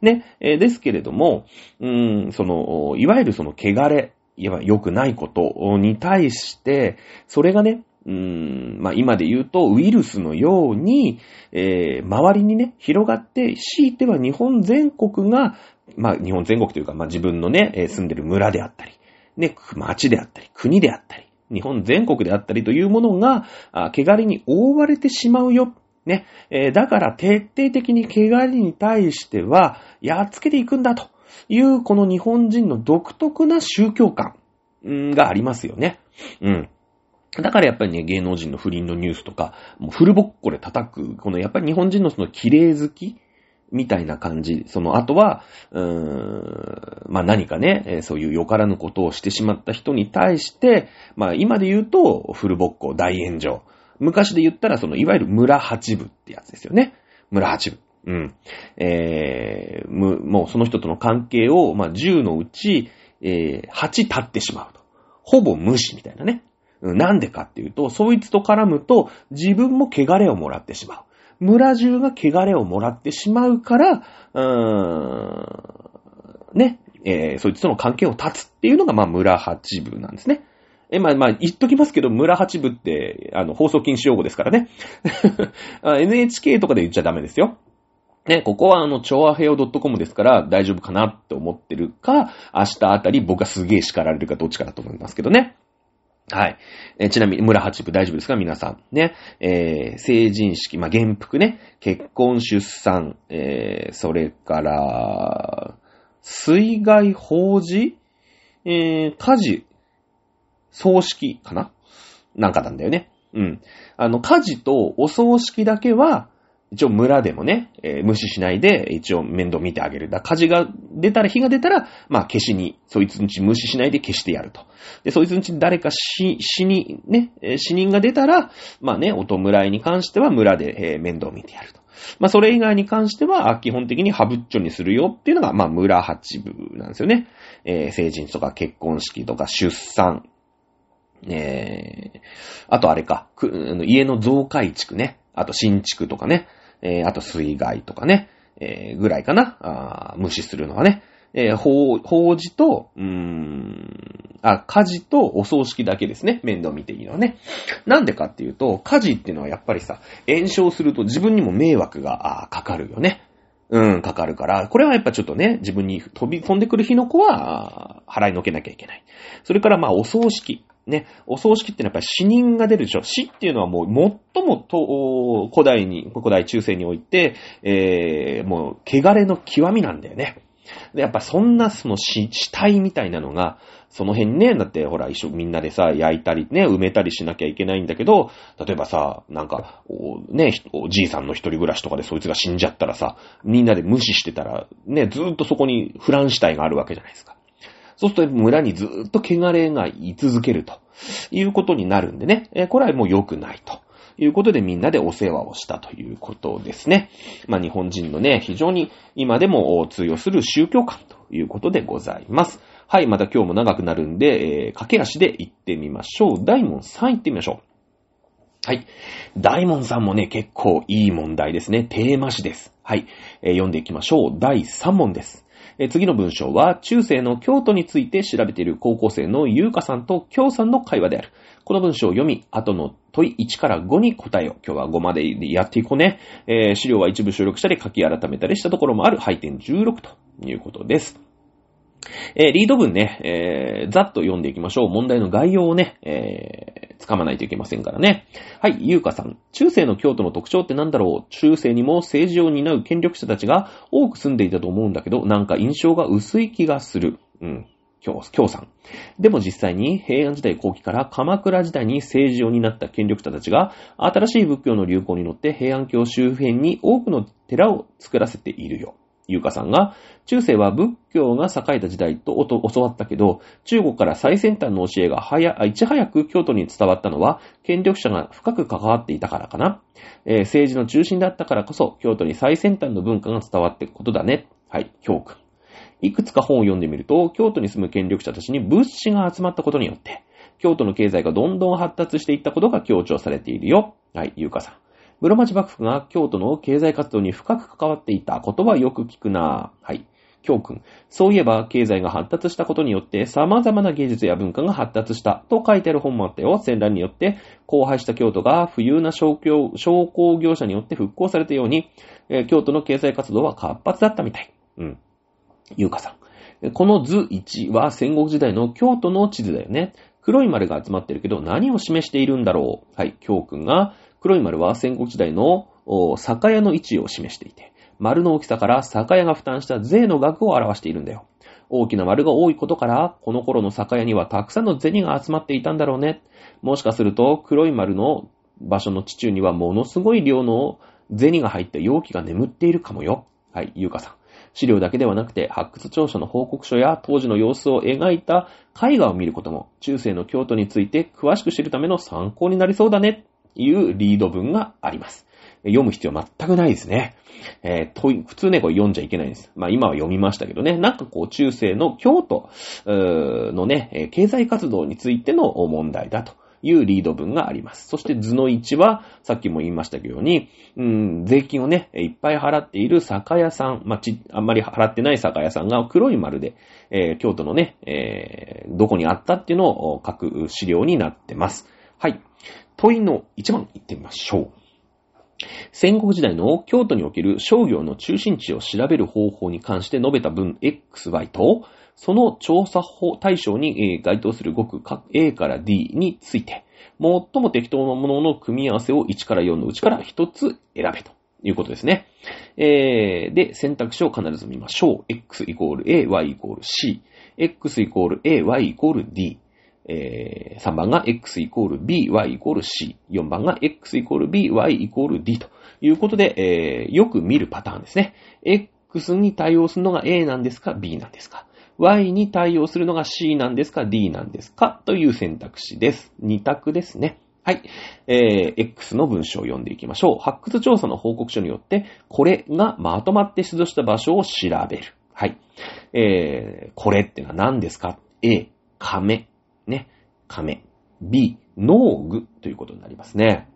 ね、えーですけれども、うーん、その、いわゆるその汚れ、いわゆる良くないことに対して、それがね、うーん、まあ今で言うとウイルスのように、えー周りにね、広がって、強いては日本全国が、まあ日本全国というか、まあ自分のね、住んでる村であったり、ね、町であったり、国であったり、日本全国であったりというものが、あ汚れに覆われてしまうよ。ね。えーだから徹底的に汚れに対しては、やっつけていくんだという、この日本人の独特な宗教観んがありますよね。うん。だからやっぱりね、芸能人の不倫のニュースとか、もうフルボッコで叩く、このやっぱり日本人のその綺麗好きみたいな感じ。その後は、うーん、まあ何かね、そういうよからぬことをしてしまった人に対して、まあ今で言うと、フルボッコ、大炎上。昔で言ったら、その、いわゆる村八部ってやつですよね。村八部。うん。えー、む、もうその人との関係を、まあ10のうち、えー、8立ってしまうと。ほぼ無視みたいなね。うんなんでかっていうと、そいつと絡むと自分も汚れをもらってしまう。村中が汚れをもらってしまうから、うーん、ね、えーそいつとの関係を断つっていうのが、まあ、村八部なんですね。え、まあ、まあ、言っときますけど、村八部って、あの、放送禁止用語ですからね。NHK とかで言っちゃダメですよ。ね、ここはあの、超和平洋 .com ですから大丈夫かなって思ってるか、明日あたり僕がすげえ叱られるかどっちかだと思いますけどね。はい。えちなみに、村八部大丈夫ですか？皆さん。ね。えー成人式、まあ、元服ね。結婚、出産、えーそれから、水害、法事、えー家事、葬式かな？なんかなんだよね。うん。あの、家事とお葬式だけは、一応村でもね、えー無視しないで、一応面倒見てあげる。だ火事が出たら、火が出たら、まあ消しに、そいつんち無視しないで消してやると。で、そいつんち誰か死、死に、ね、死人が出たら、まあね、お弔いに関しては村で、えー面倒見てやると。まあそれ以外に関しては、基本的にハブッチョにするよっていうのが、まあ村八部なんですよね。えー成人とか結婚式とか出産、えー、あとあれか、家の増改築ね。あと新築とかね。えー、あと水害とかね。えー、ぐらいかな。あ無視するのはね。えー、法、法事と、うーん、あ、火事とお葬式だけですね。面倒見ていいのはね。なんでかっていうと、火事っていうのはやっぱりさ、炎症すると自分にも迷惑が、あかかるよね。うん、かかるから、これはやっぱちょっとね、自分に飛び込んでくる火の粉は、払いのけなきゃいけない。それからまあ、お葬式。ね、お葬式ってのはやっぱり死人が出るでしょ。死っていうのはもう最もと、お古代に、古代中世において、えー、もう、汚れの極みなんだよね。で、やっぱそんなその死、死体みたいなのが、その辺ね、だってほら一緒みんなでさ、焼いたりね、埋めたりしなきゃいけないんだけど、例えばさ、なんか、おね、おじいさんの一人暮らしとかでそいつが死んじゃったらさ、みんなで無視してたら、ね、ずーっとそこにフラン死体があるわけじゃないですか。そうすると村にずーっと汚れが居続けるということになるんでね、えこれはもう良くないと。いうことでみんなでお世話をしたということですね。まあ日本人のね、非常に今でも通用する宗教観ということでございます。はい、また今日も長くなるんで、えー駆け足で行ってみましょう。大門さん行ってみましょう。はい。大門さんもね、結構いい問題ですね。テーマ詞です。はい。えー読んでいきましょう。第3問です。え次の文章は、中世の京都について調べている高校生の優香さんと京さんの会話である。この文章を読み、後の問い1から5に答えを。今日は5までやっていこうね。えー資料は一部収録したり書き改めたりしたところもある配点16ということです。えーリード文ね、えーざっと読んでいきましょう。問題の概要をね、えー、掴まないといけませんからね。はい、ゆうかさん。中世の京都の特徴って何だろう？中世にも政治を担う権力者たちが多く住んでいたと思うんだけど、なんか印象が薄い気がする。うん。京、京さん。でも実際に平安時代後期から鎌倉時代に政治を担った権力者たちが新しい仏教の流行に乗って平安京周辺に多くの寺を作らせているよ。ゆうかさんが、中世は仏教が栄えた時代と教わったけど、中国から最先端の教えが早いち早く京都に伝わったのは、権力者が深く関わっていたからかな。えー政治の中心だったからこそ、京都に最先端の文化が伝わっていくことだね。はい、教訓。いくつか本を読んでみると、京都に住む権力者たちに物資が集まったことによって、京都の経済がどんどん発達していったことが強調されているよ。はい、ゆうかさん。室町幕府が京都の経済活動に深く関わっていたことはよく聞くなはい。教訓。そういえば、経済が発達したことによって、様々な芸術や文化が発達したと書いてある本もあったよ。戦乱によって、荒廃した京都が富裕な商工業者によって復興されたように、えー京都の経済活動は活発だったみたい。うん。ゆうかさん。この図1は戦国時代の京都の地図だよね。黒い丸が集まってるけど何を示しているんだろうはい、教訓が、黒い丸は戦国時代の酒屋の位置を示していて、丸の大きさから酒屋が負担した税の額を表しているんだよ。大きな丸が多いことから、この頃の酒屋にはたくさんの銭が集まっていたんだろうね。もしかすると、黒い丸の場所の地中にはものすごい量の銭が入った容器が眠っているかもよ。はい、ゆうかさん。資料だけではなくて、発掘調査の報告書や当時の様子を描いた絵画を見ることも、中世の京都について詳しく知るための参考になりそうだね、というリード文があります。読む必要全くないですね。えーと普通ね、これ読んじゃいけないんです。まあ今は読みましたけどね、なんかこう中世の京都のね、経済活動についての問題だと。いうリード文があります。そして図の1は、さっきも言いましたように、うん、税金をね、いっぱい払っている酒屋さん、まあ、ち、あんまり払ってない酒屋さんが黒い丸で、えー京都のね、えーどこにあったっていうのを書く資料になってます。はい。問いの1番行ってみましょう。戦国時代の京都における商業の中心地を調べる方法に関して述べた文 XY と、その調査法対象に該当する語句 A から D について、最も適当なものの組み合わせを1から4のうちから1つ選べということですね。えー、で、選択肢を必ず見ましょう。X イコール A、Y イコール C、X イコール A、Y イコール D、えー、3番が x イコール b, y イコール c。4番が x イコール b, y イコール d ということで、えー、よく見るパターンですね。x に対応するのが a なんですか ?b なんですか ?y に対応するのが c なんですか ?d なんですかという選択肢です。2択ですね。はい。えー、X の文章を読んでいきましょう。発掘調査の報告書によって、これがまとまって出土した場所を調べる。はい。えー、これってのは何ですか ?A、亀。ね。亀。B、農具ということになりますね。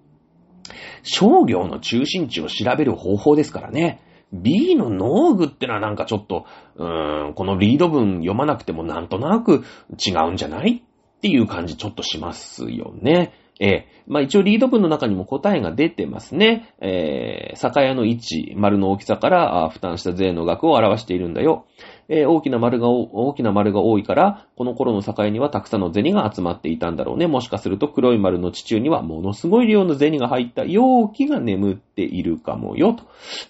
商業の中心地を調べる方法ですからね。B の農具ってのはなんかちょっと、うーん、このリード文読まなくてもなんとなく違うんじゃない？っていう感じちょっとしますよね。えー、まあ一応リード文の中にも答えが出てますね。えー、酒屋の位置、丸の大きさから負担した税の額を表しているんだよ。えー、大きな丸が、大きな丸が多いから、この頃の境にはたくさんの銭が集まっていたんだろうね。もしかすると黒い丸の地中にはものすごい量の銭が入った容器が眠っているかもよ。と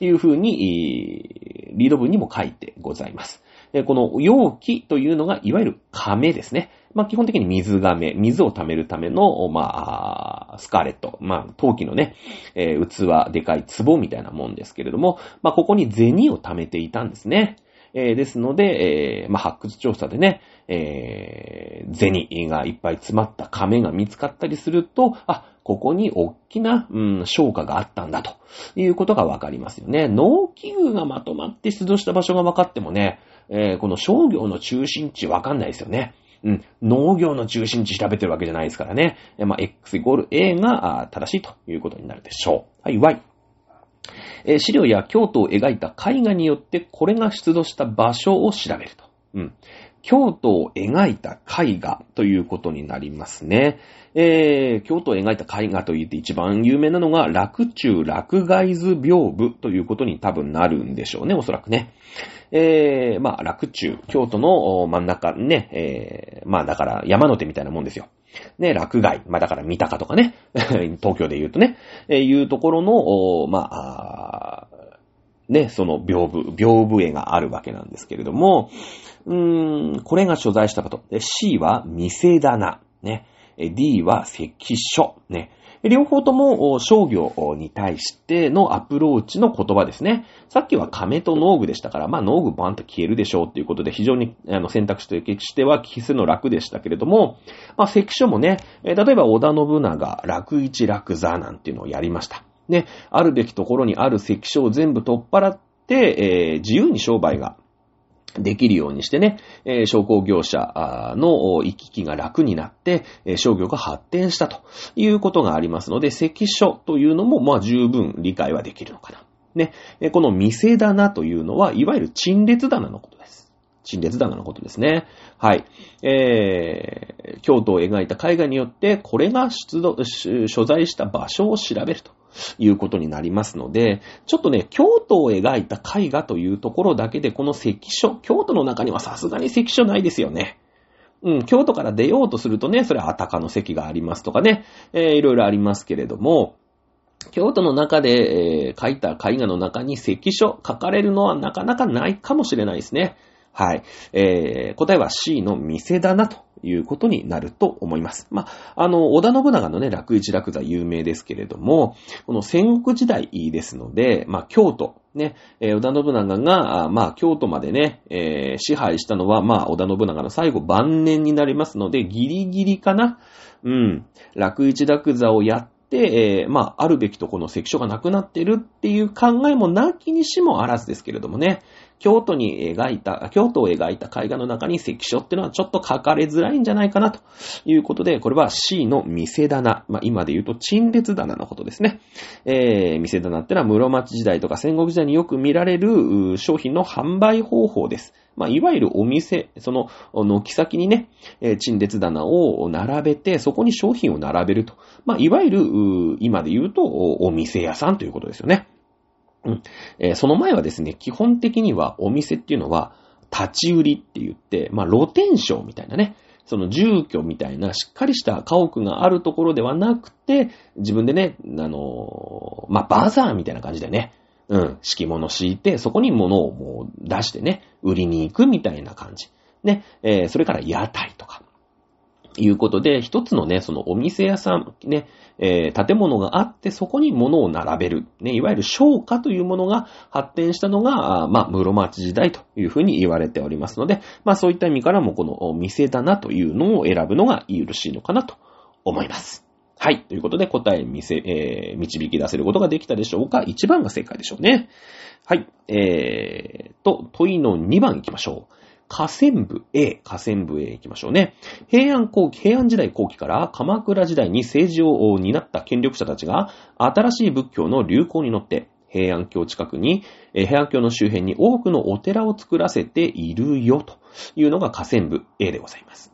いうふうに、リード文にも書いてございます。この容器というのが、いわゆる亀ですね。まあ、基本的に水亀、水を溜めるための、まあ、スカーレット、まあ、陶器のね、えー、器、でかい壺みたいなもんですけれども、まあ、ここに銭を溜めていたんですね。えー、ですので、えー、まあ、発掘調査でね、えー、銭がいっぱい詰まった亀が見つかったりすると、あ、ここに大きな、うん、消化があったんだということがわかりますよね。農機具がまとまって出土した場所が分かってもね、えー、この商業の中心地わかんないですよね。ん、農業の中心地調べてるわけじゃないですからね。まあ、x イコール a が正しいということになるでしょう。はい、y。えー、資料や京都を描いた絵画によってこれが出土した場所を調べると。うん。京都を描いた絵画ということになりますね。えー、京都を描いた絵画と言って一番有名なのが、楽中落外図屏風ということに多分なるんでしょうね、おそらくね。えー、まあ、楽中、京都の真ん中ね、えー、まあだから山の手みたいなもんですよ。ね、落外、まあだから三鷹とかね、東京で言うとね、えー、いうところの、まあ、ね、その屏風、屏風絵があるわけなんですけれども、うーん、これが所在したこと。C は店棚。ね。D は関所。ね。両方とも商業に対してのアプローチの言葉ですね。さっきは亀と農具でしたから、まあ農具バンと消えるでしょうっていうことで非常にあの選択肢としては消すの楽でしたけれども、まあ関所もね、例えば織田信長、楽一楽座なんていうのをやりました。ね、あるべきところにある関所を全部取っ払って、えー、自由に商売ができるようにしてね、えー、商工業者の行き来が楽になって、えー、商業が発展したということがありますので、関所というのも、まあ十分理解はできるのかな。ね、この店棚というのは、いわゆる陳列棚のことです。陳列棚のことですね。はい。えー、京都を描いた絵画によって、これが出土、所在した場所を調べると。いうことになりますので、ちょっとね、京都を描いた絵画というところだけで、この関所、京都の中にはさすがに関所ないですよね。うん、京都から出ようとするとね、それはあたかの席がありますとかね、えー、いろいろありますけれども、京都の中で、えー、描いた絵画の中に関所書かれるのはなかなかないかもしれないですね。はい。えー、答えは C の店だなということになると思います。まあ、あの、織田信長のね、楽一楽座有名ですけれども、この戦国時代ですので、まあ、京都、ね、えー、織田信長が、まあ、京都までね、えー、支配したのは、まあ、織田信長の最後晩年になりますので、ギリギリかな。うん。楽一楽座をやって、えー、まあ、あるべきとこの関所がなくなってるっていう考えもなきにしもあらずですけれどもね。京都に描いた、京都を描いた絵画の中に関所っていうのはちょっと書かれづらいんじゃないかなということで、これは C の店棚。まあ、今で言うと陳列棚のことですね。えー、店棚ってのは室町時代とか戦国時代によく見られる商品の販売方法です。まあ、いわゆるお店、その、軒先にね、陳列棚を並べて、そこに商品を並べると。まあ、いわゆる、今で言うと、お店屋さんということですよね。うん。えー、その前はですね、基本的にはお店っていうのは、立ち売りって言って、まあ、露天商みたいなね、その住居みたいなしっかりした家屋があるところではなくて、自分でね、あの、まあ、バザーみたいな感じでね、うん、敷物敷いて、そこに物をもう出してね、売りに行くみたいな感じ。ね、えー、それから屋台とか。いうことで、一つのね、そのお店屋さん、ね、えー、建物があって、そこに物を並べる。ね、いわゆる商家というものが発展したのが、あまあ、室町時代というふうに言われておりますので、まあ、そういった意味からも、このお店棚というのを選ぶのがよろしいのかなと思います。はい。ということで、答え見せ、えー、導き出せることができたでしょうか ?1 番が正解でしょうね。はい。えーと、問いの2番行きましょう。河川部 A、河川部 A 行きましょうね。平安後期、平安時代後期から鎌倉時代に政治を担った権力者たちが新しい仏教の流行に乗って平安京近くに、平安京の周辺に多くのお寺を作らせているよというのが河川部 A でございます。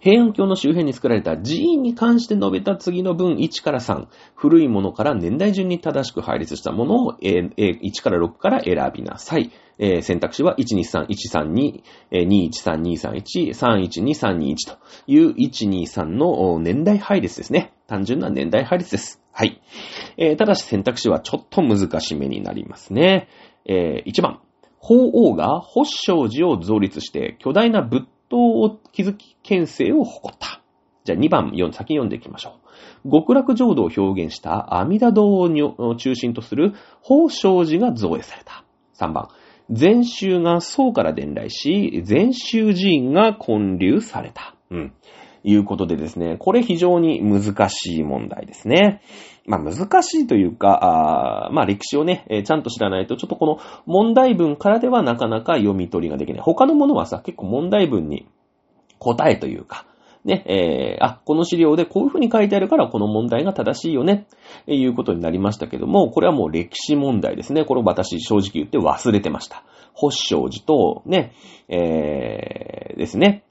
平安京の周辺に作られた寺院に関して述べた次の文1から3、古いものから年代順に正しく配列したものを1から6から選びなさい。えー、選択肢は123、132、213、231、312、321という123の年代配列ですね。単純な年代配列です。はい。えー、ただし選択肢はちょっと難しめになりますね。えー、1番。法王が保祥寺を造立して巨大な仏塔を築き県政を誇った。じゃあ2番、先読んでいきましょう。極楽浄土を表現した阿弥陀堂を中心とする法生寺が造営された。3番、禅宗が宋から伝来し、禅宗寺院が建立された。うん。いうことでですね、これ非常に難しい問題ですね。まあ難しいというか、あまあ歴史をね、えー、ちゃんと知らないと、ちょっとこの問題文からではなかなか読み取りができない。他のものはさ、結構問題文に答えというか、ね、えー、あ、この資料でこういうふうに書いてあるからこの問題が正しいよね、えいうことになりましたけども、これはもう歴史問題ですね。これを私正直言って忘れてました。星章寺と、ね、えー、ですね、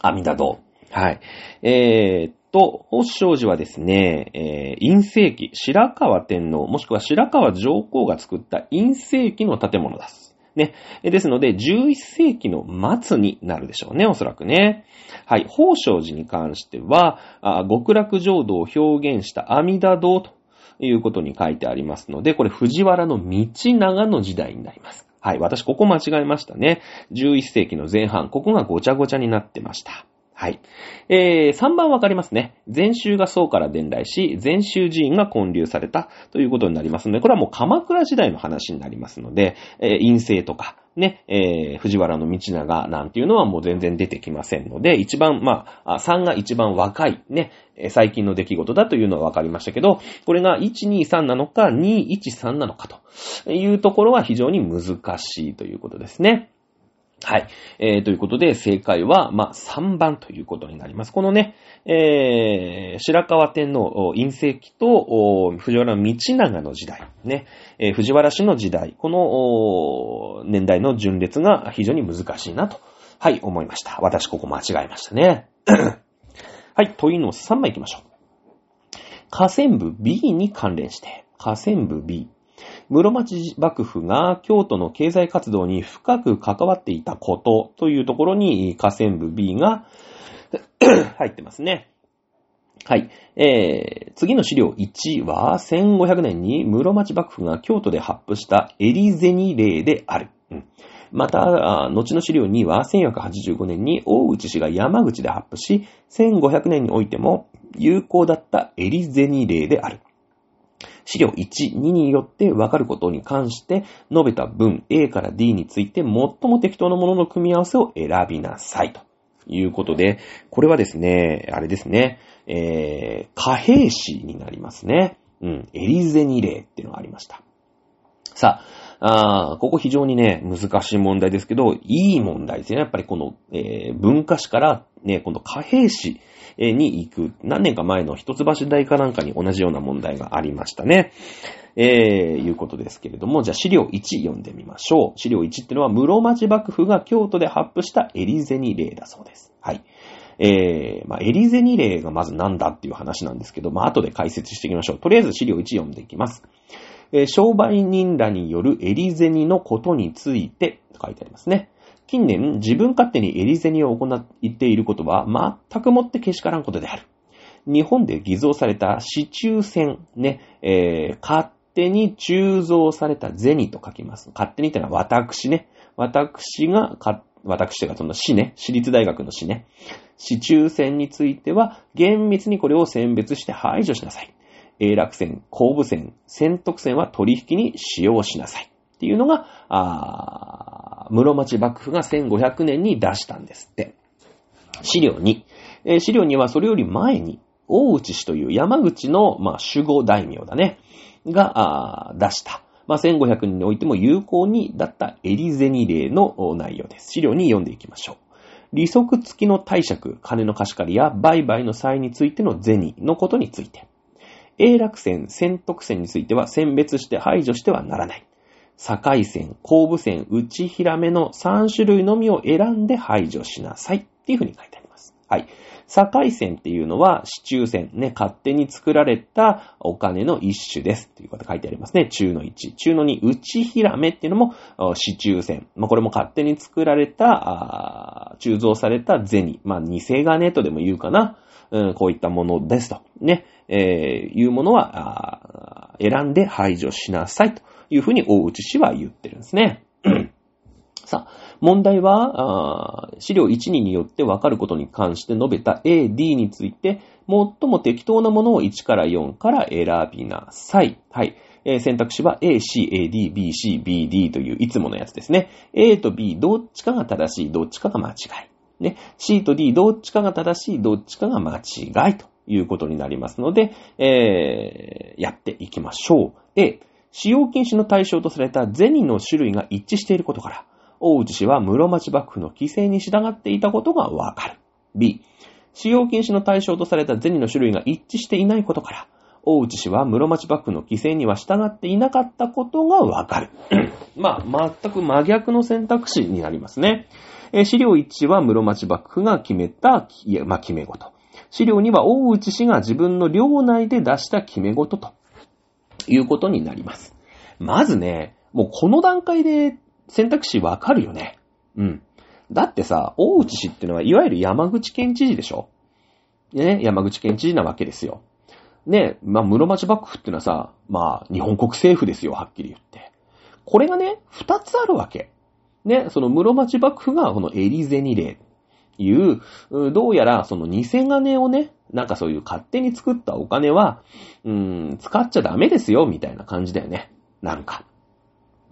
阿弥陀堂。はい。えー、と、星章寺はですね、えー、陰世紀、白河天皇、もしくは白河上皇が作った陰世紀の建物です。ね。ですので、11世紀の末になるでしょうね、おそらくね。はい。宝生寺に関しては、極楽浄土を表現した阿弥陀堂ということに書いてありますので、これ藤原の道長の時代になります。はい。私、ここ間違えましたね。11世紀の前半、ここがごちゃごちゃになってました。はい。えー、3番わかりますね。禅宗が宋から伝来し、禅宗寺院が建立されたということになりますので、これはもう鎌倉時代の話になりますので、えー、陰性とか、ね、えー、藤原の道長なんていうのはもう全然出てきませんので、一番、まあ、3が一番若い、ね、最近の出来事だというのはわかりましたけど、これが123なのか213なのかというところは非常に難しいということですね。はい。えー、ということで、正解は、まあ、3番ということになります。このね、えー、白河天皇、陰世紀と、藤原道長の時代、ね、えー、藤原氏の時代、この、年代の順列が非常に難しいなと、はい、思いました。私、ここ間違えましたね。はい、問いの3枚行きましょう。河川部 B に関連して、河川部 B。室町幕府が京都の経済活動に深く関わっていたことというところに河川部 B が 入ってますね。はい。えー、次の資料1は、1500年に室町幕府が京都で発布したエリゼニ例である。また、後の資料2は、1485年に大内氏が山口で発布し、1500年においても有効だったエリゼニ例である。資料1、2によって分かることに関して述べた文 A から D について最も適当なものの組み合わせを選びなさいということで、これはですね、あれですね、えー、貨幣史になりますね。うん、エリゼニ例っていうのがありました。さあ、あここ非常にね、難しい問題ですけど、いい問題ですね。やっぱりこの、えー、文化史からね、この貨幣史に行く。何年か前の一橋大かなんかに同じような問題がありましたね。えー、いうことですけれども、じゃあ資料1読んでみましょう。資料1ってのは、室町幕府が京都で発布したエリゼニ例だそうです。はい。えー、まあ、エリゼニ例がまず何だっていう話なんですけど、まあ、後で解説していきましょう。とりあえず資料1読んでいきます。えー、商売人らによるエリゼニのことについて、書いてありますね。近年、自分勝手にエリゼニを行っていることは、全くもってけしからんことである。日本で偽造された市中線、ね、えー、勝手に鋳造された銭と書きます。勝手にってのは私ね。私が私がその市ね、私立大学の市ね、市中線については厳密にこれを選別して排除しなさい。永楽線、後部線、仙徳線は取引に使用しなさい。っていうのが、あ室町幕府が1500年に出したんですって。資料2。えー、資料2はそれより前に、大内氏という山口の、まあ、守護大名だね、が、出した。まあ、1500年においても有効にだったエリゼニ例の内容です。資料に読んでいきましょう。利息付きの貸借、金の貸し借りや売買の際についての銭のことについて。永楽線、仙徳線については選別して排除してはならない。境線、後部線、内平目の3種類のみを選んで排除しなさい。っていうふうに書いてあります。はい。境線っていうのは、市中線、ね、勝手に作られたお金の一種です。ということ書いてありますね。中の1。中の2、内平目っていうのも、市中線。まあ、これも勝手に作られた、鋳造された銭。まあ、偽金とでも言うかな。うん、こういったものですと。ね、えー、いうものは、選んで排除しなさいというふうに大内氏は言ってるんですね。さあ、問題は、資料1、2によって分かることに関して述べた A、D について、最も適当なものを1から4から選びなさい。はい。えー、選択肢は A、C、A、D、B、C、B、D といういつものやつですね。A と B、どっちかが正しい、どっちかが間違い。ね。C と D、どっちかが正しい、どっちかが間違いということになりますので、えー、やっていきましょう。A、使用禁止の対象とされた銭の種類が一致していることから、大内氏は室町幕府の規制に従っていたことがわかる。B、使用禁止の対象とされた銭の種類が一致していないことから、大内氏は室町幕府の規制には従っていなかったことがわかる。まあ、全く真逆の選択肢になりますね。え資料1は室町幕府が決めた、いや、まあ、決め事。資料2は大内氏が自分の領内で出した決め事ということになります。まずね、もうこの段階で選択肢わかるよね。うん。だってさ、大内氏ってのは、いわゆる山口県知事でしょね、山口県知事なわけですよ。ね、まあ、室町幕府ってのはさ、まあ、日本国政府ですよ、はっきり言って。これがね、二つあるわけ。ね、その室町幕府がこのエリゼニ例いう、どうやらその偽金をね、なんかそういう勝手に作ったお金は、うん、使っちゃダメですよ、みたいな感じだよね。なんか。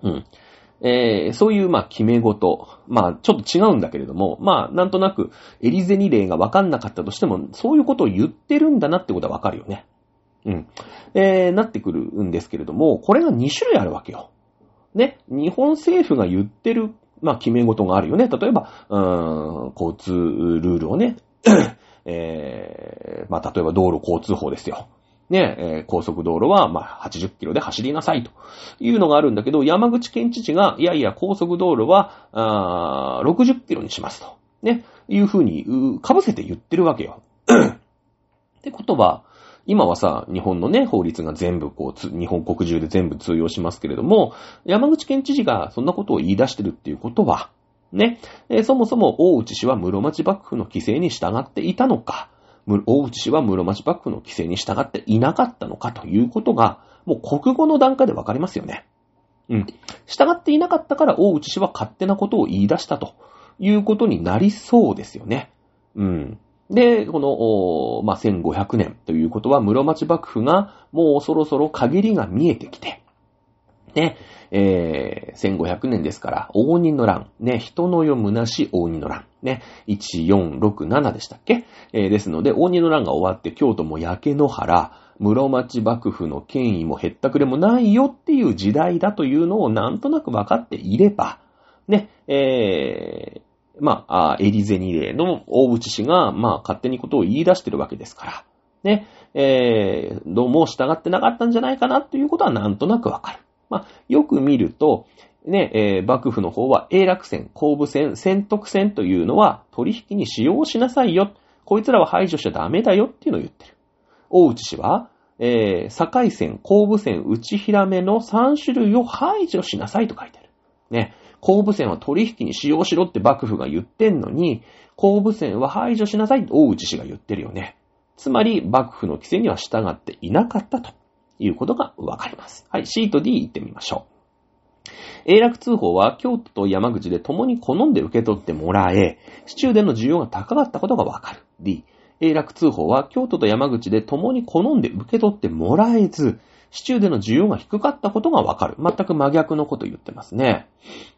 うん。えー、そういう、まあ、決め事。まあ、ちょっと違うんだけれども、まあ、なんとなく、エリゼニ例がわかんなかったとしても、そういうことを言ってるんだなってことはわかるよね。うん。えー、なってくるんですけれども、これが2種類あるわけよ。ね。日本政府が言ってる、まあ、決め事があるよね。例えば、うーん、交通ルールをね、えー、まあ、例えば道路交通法ですよ。ね、えー、高速道路は、まあ、80キロで走りなさいというのがあるんだけど、山口県知事が、いやいや、高速道路は、あ60キロにしますと。ね、いうふうに、かぶせて言ってるわけよ。ってことは、今はさ、日本のね、法律が全部こう、日本国中で全部通用しますけれども、山口県知事がそんなことを言い出してるっていうことは、ね、えー、そもそも大内氏は室町幕府の規制に従っていたのか、大内氏は室町幕府の規制に従っていなかったのかということが、もう国語の段階でわかりますよね。うん。従っていなかったから大内氏は勝手なことを言い出したということになりそうですよね。うん。で、この、まあ、1500年ということは室町幕府がもうそろそろ限りが見えてきて、ね、えー、1500年ですから、応仁の乱、ね、人の読むなし応仁の乱、ね、1467でしたっけ、えー、ですので、応仁の乱が終わって京都も焼け野原、室町幕府の権威も減ったくれもないよっていう時代だというのをなんとなく分かっていれば、ね、えー、まあ、エリゼニレの大内氏が、まあ、勝手にことを言い出してるわけですから、ね、えー、どうも従ってなかったんじゃないかなということはなんとなくわかる。まあ、よく見ると、ね、えー、幕府の方は、永楽線、後部線、仙徳線というのは取引に使用しなさいよ。こいつらは排除しちゃダメだよっていうのを言ってる。大内氏は、えー、境線、後部線、内平目の3種類を排除しなさいと書いてる。ね。後部線は取引に使用しろって幕府が言ってんのに、後部線は排除しなさいって大内氏が言ってるよね。つまり、幕府の規制には従っていなかったということがわかります。はい、C と D 行ってみましょう。永楽通報は京都と山口で共に好んで受け取ってもらえ、市中での需要が高かったことがわかる。D、永楽通報は京都と山口で共に好んで受け取ってもらえず、市中での需要が低かったことがわかる。全く真逆のこと言ってますね。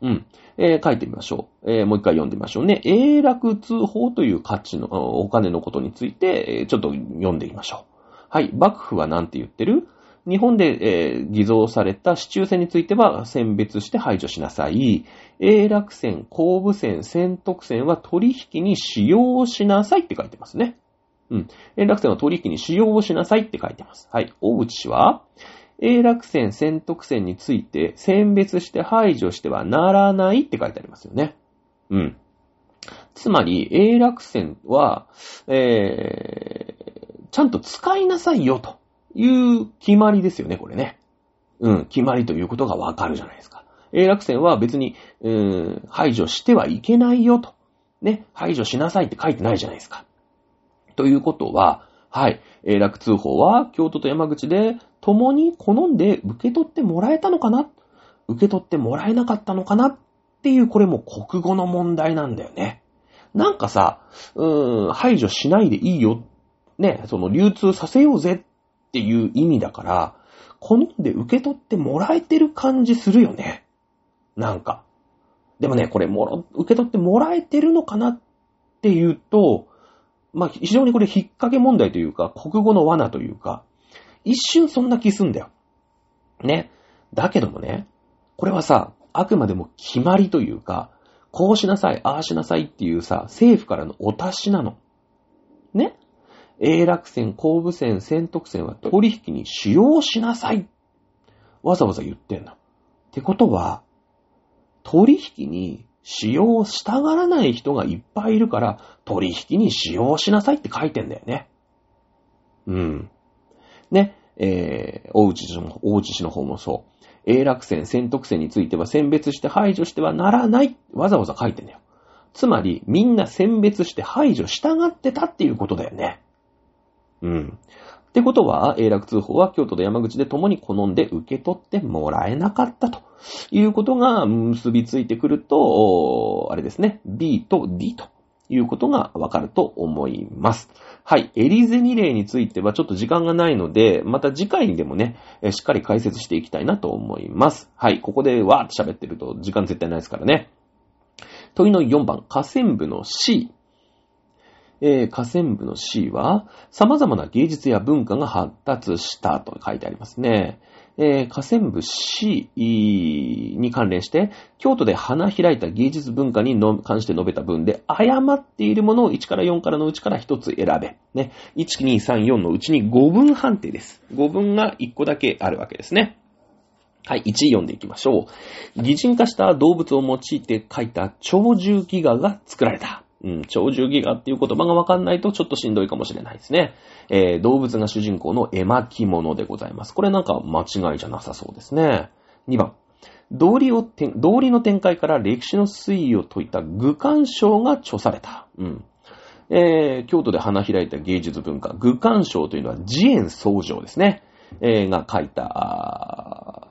うん。えー、書いてみましょう。えー、もう一回読んでみましょうね。永楽通報という価値の、お金のことについて、えー、ちょっと読んでみましょう。はい。幕府は何て言ってる？日本で、えー、偽造された市中線については選別して排除しなさい。永楽線、後部線、仙徳線は取引に使用しなさいって書いてますね。うん。永楽線は取引に使用をしなさいって書いてます。はい。大内氏は、永楽線、仙徳線について選別して排除してはならないって書いてありますよね。うん。つまり、永楽線は、えー、ちゃんと使いなさいよと。いう決まりですよね、これね。うん、決まりということがわかるじゃないですか。永楽線は別に、うん、排除してはいけないよと。ね、排除しなさいって書いてないじゃないですか。ということは、はい、永楽通報は京都と山口で共に好んで受け取ってもらえたのかな？受け取ってもらえなかったのかな？っていう、これも国語の問題なんだよね。なんかさ、うーん、排除しないでいいよ。ね、その流通させようぜっていう意味だから、好んで受け取ってもらえてる感じするよね。なんか。でもね、これもろ、受け取ってもらえてるのかな？っていうと、まあ、非常にこれ引っ掛け問題というか、国語の罠というか、一瞬そんな気すんだよ。ね。だけどもね、これはさ、あくまでも決まりというか、こうしなさい、ああしなさいっていうさ、政府からのお達しなの。ね。永楽線、後部線、仙徳線は取引に使用しなさい。わざわざ言ってんだ。ってことは、取引に使用したがらない人がいっぱいいるから、取引に使用しなさいって書いてんだよね。うん。ね、えー、大内氏の、大内氏の方もそう。永楽線、仙徳線については選別して排除してはならない。わざわざ書いてんだよ。つまり、みんな選別して排除したがってたっていうことだよね。うん。ってことは、永楽通報は京都と山口で共に好んで受け取ってもらえなかったということが結びついてくると、あれですね、B と D ということがわかると思います。はい。エリゼニ例についてはちょっと時間がないので、また次回にでもね、しっかり解説していきたいなと思います。はい。ここでわーって喋ってると時間絶対ないですからね。問いの4番、河川部の C。えー、河川部の C は、様々な芸術や文化が発達したと書いてありますね。えー、河川部 C に関連して、京都で花開いた芸術文化に関して述べた文で、誤っているものを1から4からのうちから1つ選べ。ね。1、2、3、4のうちに5分判定です。5分が1個だけあるわけですね。はい、1位読んでいきましょう。擬人化した動物を用いて書いた鳥獣戯画が作られた。うん、鳥獣戯画っていう言葉がわかんないとちょっとしんどいかもしれないですね。えー、動物が主人公の絵巻物でございます。これなんか間違いじゃなさそうですね。2番。道理を、道理の展開から歴史の推移を説いた具鑑賞が著された。うん。えー、京都で花開いた芸術文化、具鑑賞というのは慈円創上ですね。えー、が書いた、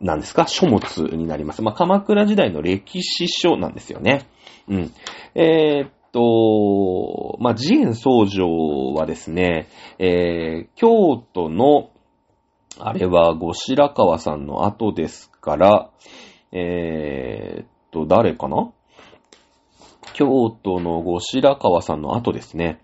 なんですか？書物になります。まあ、鎌倉時代の歴史書なんですよね。うん。えー、っと、まあ、慈円僧正はですね、えー、京都の、あれは後白河さんの後ですから、えー、っと、誰かな？京都の後白河さんの後ですね。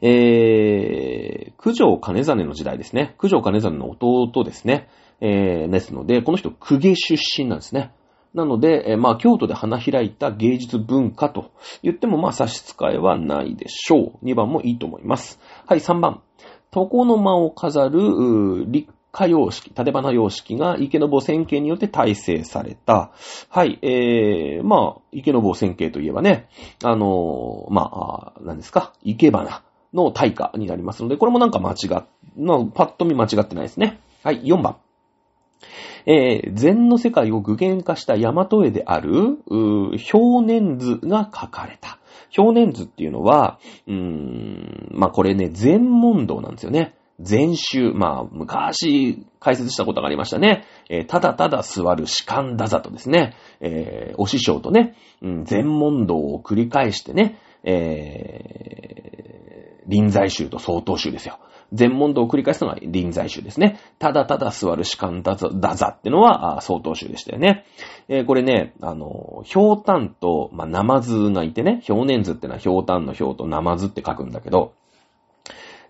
えー、九条金実の時代ですね。九条金実の弟ですね。えー、ですので、この人、公家出身なんですね。なので、えー、まあ、京都で花開いた芸術文化と言っても、まあ、差し支えはないでしょう。2番もいいと思います。はい、3番。床の間を飾る、立花様式、縦花様式が池の坊線形によって体制された。はい、えー、まあ、池の坊線形といえばね、あのー、まあ、何ですか、池花の大化になりますので、これもなんか間違っ、の、パッと見間違ってないですね。はい、4番。えー、禅の世界を具現化した大和絵である、表年図が書かれた。表年図っていうのは、うーん、まあ、これね、禅問答なんですよね。禅宗、まあ、昔解説したことがありましたね。えー、ただただ座る士官だざとですね、えー、お師匠とね、うん、禅問答を繰り返してね、えー、臨済宗と曹洞宗ですよ。全問答を繰り返すのが臨済宗ですね。ただただ座る士官だざだざってのは、曹洞宗でしたよね。えー、これね、あの、氷炭と、まあ、ナマズがいてね、氷年図ってのは氷炭の氷とナマズって書くんだけど、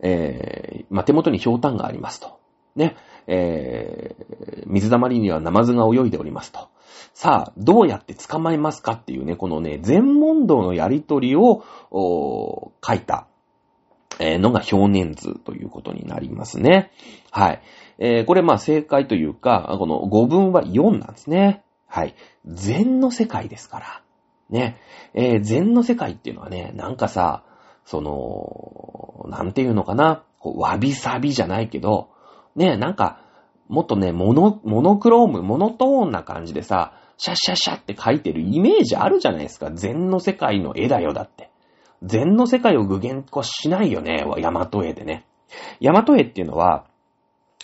えー、まあ、手元に氷炭がありますと。ね。えー、水溜りにはナマズが泳いでおりますと。さあ、どうやって捕まえますかっていうね、このね、全問答のやりとりを、書いた、え、のが表年図ということになりますね。はい。えー、これまあ正解というか、この語文は4なんですね。はい。禅の世界ですから。ね。えー、禅の世界っていうのはね、なんかさ、その、なんていうのかな、こうわびさびじゃないけど、ね、なんか、もっとね、モノ、モノクローム、モノトーンな感じでさ、シャッシャッシャって書いてるイメージあるじゃないですか。禅の世界の絵だよ、だって。禅の世界を具現化しないよね、大和絵でね。大和絵っていうのは、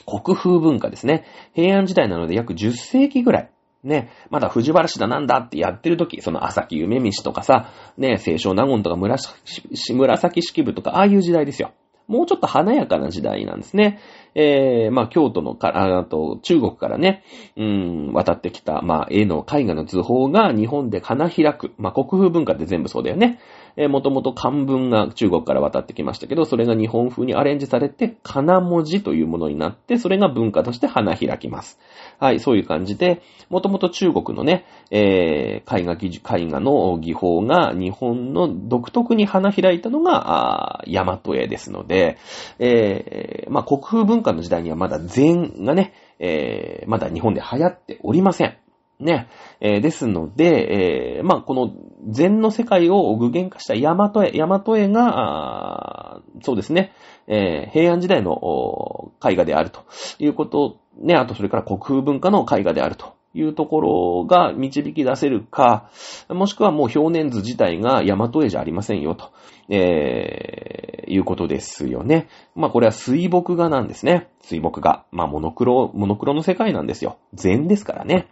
国風文化ですね。平安時代なので約10世紀ぐらい。ね、まだ藤原氏だなんだってやってる時、その朝木夢見氏とかさ、ね、清少納言とか紫式部とか、ああいう時代ですよ。もうちょっと華やかな時代なんですね。えー、まあ、京都のから、あと、中国からね、うん、渡ってきた、まあ、絵の絵画の図法が日本で花開く。まあ、国風文化って全部そうだよね。えー、もともと漢文が中国から渡ってきましたけど、それが日本風にアレンジされて、金文字というものになって、それが文化として花開きます。はい、そういう感じで、もともと中国のね、えー、絵画技術、絵画の技法が日本の独特に花開いたのが、あ大和絵ですので、えー、まあ、国風文化の時代にはまだ禅がね、えー、まだ日本で流行っておりません。ね。えー、ですので、えー、まあ、この禅の世界を具現化した大和絵、大和絵が、そうですね、えー、平安時代の絵画であるということね、あとそれから国風文化の絵画であるというところが導き出せるか、もしくはもう表年図自体が大和絵じゃありませんよと、えー、いうことですよね。まあこれは水墨画なんですね。水墨画。まあモノクロ、モノクロの世界なんですよ。禅ですからね。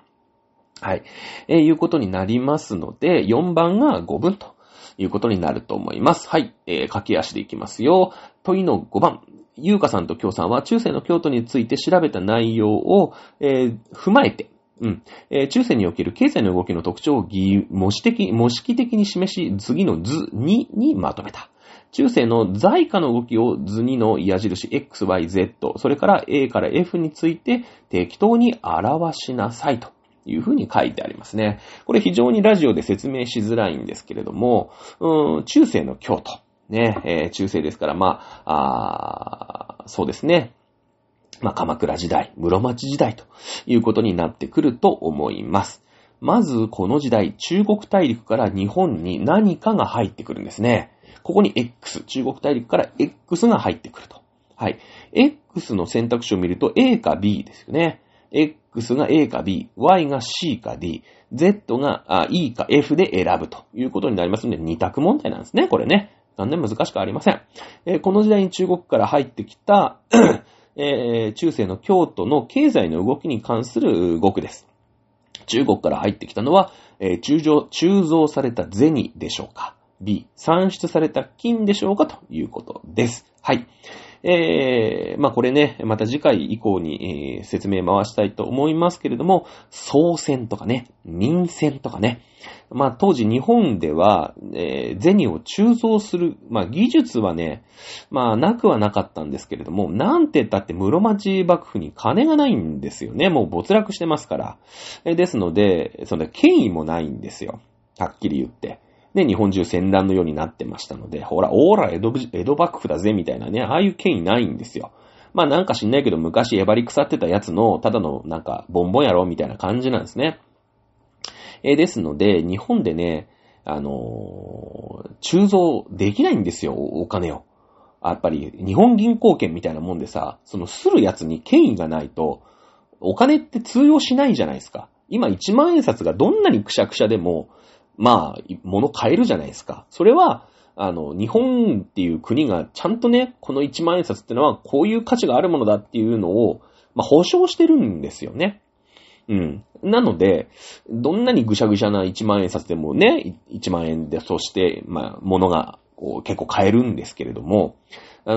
はい。えー、いうことになりますので、4番が5分ということになると思います。はい。えー、駆け足でいきますよ。問いの5番。ゆうかさんと京さんは中世の京都について調べた内容を、えー、踏まえて、うん。えー、中世における経済の動きの特徴を模式的、模式的に示し、次の図2にまとめた。中世の在価の動きを図2の矢印 X、Y、Z、それから A から F について適当に表しなさいというふうに書いてありますね。これ非常にラジオで説明しづらいんですけれども、うん、中世の京都。ね、えー、中世ですから、まあ、あそうですね。まあ、鎌倉時代、室町時代ということになってくると思います。まず、この時代、中国大陸から日本に何かが入ってくるんですね。ここに X、中国大陸から X が入ってくると。はい。X の選択肢を見ると A か B ですよね。X が A か B、Y が C か D、Z が E か F で選ぶということになりますので、二択問題なんですね、これね。なんで難しくありません。えー、この時代に中国から入ってきた えー、中世の京都の経済の動きに関する語句です。中国から入ってきたのは、えー、鋳造、鋳造された銭でしょうか ?B、産出された金でしょうかということです。はい。えー、まあこれね、また次回以降に、えー、説明回したいと思いますけれども、総銭とかね、民銭とかね、まあ当時日本では、えー、銭を鋳造する、まあ技術はね、まあなくはなかったんですけれども、なんて言ったって室町幕府に金がないんですよね。もう没落してますから。えー、ですので、その権威もないんですよ。はっきり言って。ね、日本中戦乱のようになってましたので、ほら、オーラ江戸、江戸幕府だぜ、みたいなね、ああいう権威ないんですよ。まあなんか知んないけど、昔エバリ腐ってたやつの、ただのなんか、ボンボンやろ、みたいな感じなんですね。え、ですので、日本でね、あのー、鋳造できないんですよ、お金を。やっぱり、日本銀行券みたいなもんでさ、そのするやつに権威がないと、お金って通用しないじゃないですか。今1万円札がどんなにくしゃくしゃでも、まあ、物買えるじゃないですか。それは、あの、日本っていう国がちゃんとね、この1万円札ってのはこういう価値があるものだっていうのを、まあ、保証してるんですよね。うん。なので、どんなにぐしゃぐしゃな1万円札でもね、1万円で、そして、まあ、物がこう結構買えるんですけれども、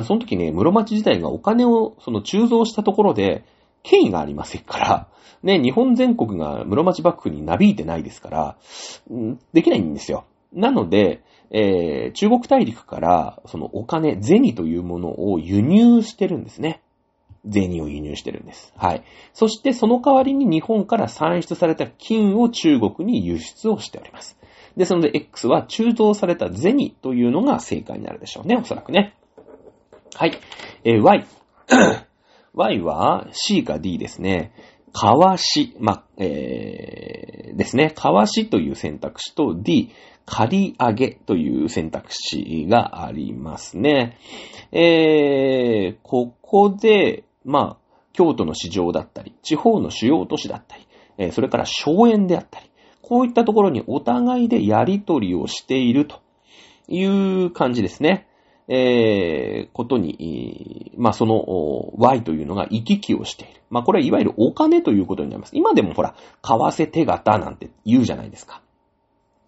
その時ね、室町時代がお金をその鋳造したところで、権威がありませんから、ね、日本全国が室町幕府になびいてないですから、できないんですよ。なので、えー、中国大陸から、そのお金、銭というものを輸入してるんですね。銭を輸入してるんです。はい。そしてその代わりに日本から産出された金を中国に輸出をしております。ですので X は鋳造された銭というのが正解になるでしょうね、おそらくね。はい。えー、Y。Y は C か D ですね。かわし、ま、えー、ですね。かわしという選択肢と D、借り上げという選択肢がありますね。えー、ここで、まあ、京都の市場だったり、地方の主要都市だったり、えー、それから荘園であったり、こういったところにお互いでやりとりをしているという感じですね。えー、ことに、まあ、その Y というのが行き来をしている。まあ、これはいわゆるお金ということになります。今でもほら、為替手形なんて言うじゃないですか。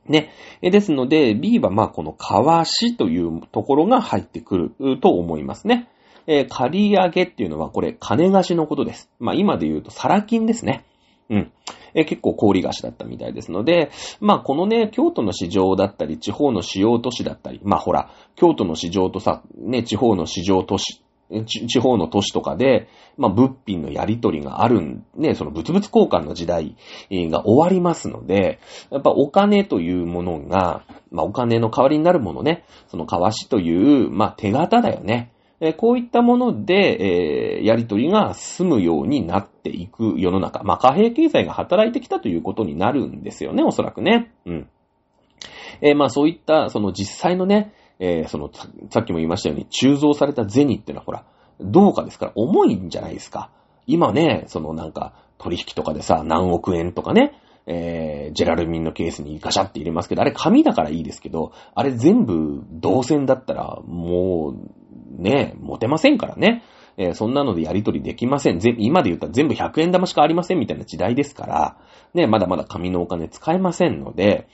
ね。ですので、B はまあこの為しというところが入ってくると思いますね。えー、借り上げっていうのはこれ金貸しのことです。まあ今で言うとサラ金ですね。うん。え、結構氷貸しだったみたいですので、まあこのね、京都の市場だったり、地方の主要都市だったり、まあほら、京都の市場とさ、ね、地方の市場都市、地方の都市とかで、まあ、物品のやり取りがあるん、ね、その物々交換の時代が終わりますので、やっぱお金というものが、まあ、お金の代わりになるものね、その為しという、まあ、手形だよね。えこういったもので、えー、やり取りが済むようになっていく世の中。まあ、貨幣経済が働いてきたということになるんですよね、おそらくね。うん。えー、まあ、そういった、その実際のね、えー、その、さっきも言いましたように、鋳造された銭ってのはほら、銅貨ですから重いんじゃないですか。今ね、そのなんか、取引とかでさ、何億円とかね、えー、ジェラルミンのケースにガシャって入れますけど、あれ紙だからいいですけど、あれ全部銅線だったら、もう、ね、持てませんからね。えー、そんなのでやり取りできません。ぜ今で言ったら全部100円玉しかありませんみたいな時代ですから、ね、まだまだ紙のお金使えませんので、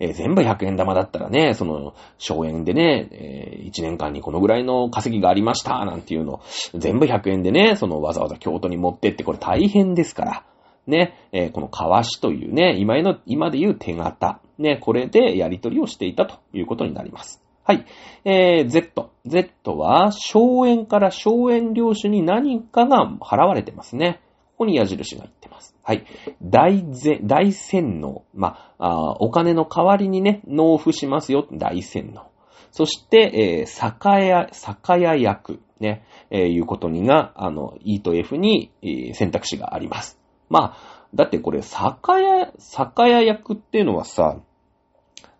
えー、全部100円玉だったらね、その、荘園でね、えー、1年間にこのぐらいの稼ぎがありました、なんていうの、全部100円でね、そのわざわざ京都に持ってって、これ大変ですから、ね、え、この川しというね、今の、今で言う手形、ね、これでやり取りをしていたということになります。はい。えー、Z。Z は、荘園から荘園領主に何かが払われてますね。ここに矢印が言ってます。はい。大ぜ、大洗脳。まあ、お金の代わりにね、納付しますよ。大洗脳。そして、えー、酒屋、酒屋役。ね、えー、いうことにが、あの、E と F に、えー、選択肢があります。まあ、だってこれ、酒屋、酒屋役っていうのはさ、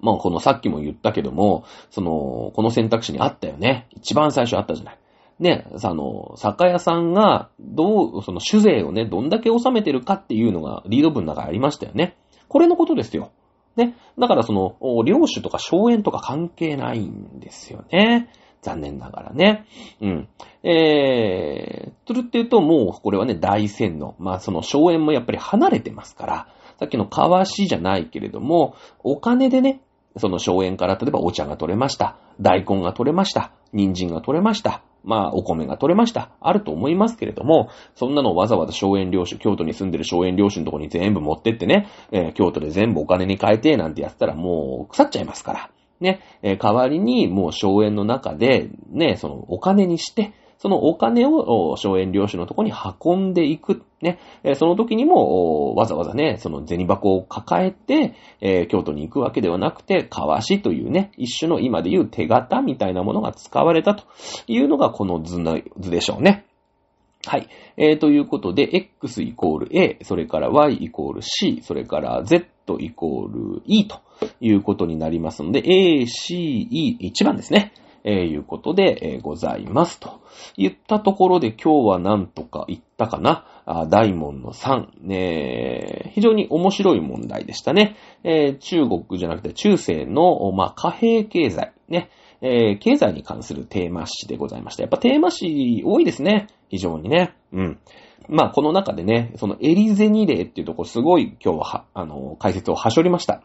まあ、このさっきも言ったけども、その、この選択肢にあったよね。一番最初あったじゃない。ね、あの、酒屋さんが、どう、その酒税をね、どんだけ納めてるかっていうのがリード文の中にありましたよね。これのことですよ。ね。だからその、領主とか荘園とか関係ないんですよね。残念ながらね。うん。えー、とるっていうと、もうこれはね、大戦の、まあその荘園もやっぱり離れてますから、さっきの川しじゃないけれども、お金でね、その荘園から例えばお茶が取れました。大根が取れました。人参が取れました。まあ、お米が取れました。あると思いますけれども、そんなのをわざわざ荘園領主、京都に住んでる荘園領主のとこに全部持ってってね、えー、京都で全部お金に変えて、なんてやったらもう腐っちゃいますから。ね、えー、代わりにもう荘園の中で、ね、そのお金にして、そのお金を荘園領主のとこに運んでいく。ね。その時にも、わざわざね、その銭箱を抱えて、えー、京都に行くわけではなくて、かわしというね、一種の今で言う手形みたいなものが使われたというのがこの図の図でしょうね。はい。えー、ということで、x イコール a、それから y イコール c、それから z イコール e ということになりますので、a, c, e、1番ですね。えー、いうことで、えー、ございます。と言ったところで今日は何とか言ったかな？あ大門の3、ね、非常に面白い問題でしたね。えー、中国じゃなくて中世の、まあ、貨幣経済、ね、えー、経済に関するテーマ誌でございました。やっぱテーマ誌多いですね。非常にね。うん。まあ、この中でね、そのエリゼニ例っていうとこすごい今日は、あの、解説をはしょりました。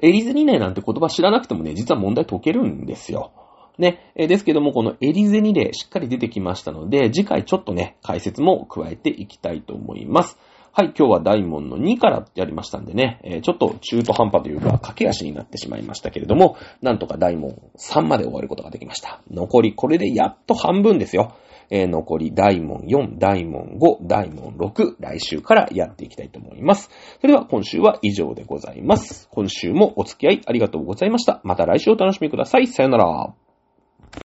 エリゼニ例なんて言葉知らなくてもね、実は問題解けるんですよ。ね。えですけども、このエリゼニ例しっかり出てきましたので、次回ちょっとね、解説も加えていきたいと思います。はい、今日は大門の2からやりましたんでね、えー、ちょっと中途半端というか、駆け足になってしまいましたけれども、なんとか大門3まで終わることができました。残り、これでやっと半分ですよ。えー、残り大門4、大門5、大門6、来週からやっていきたいと思います。それでは今週は以上でございます。今週もお付き合いありがとうございました。また来週お楽しみください。さよなら。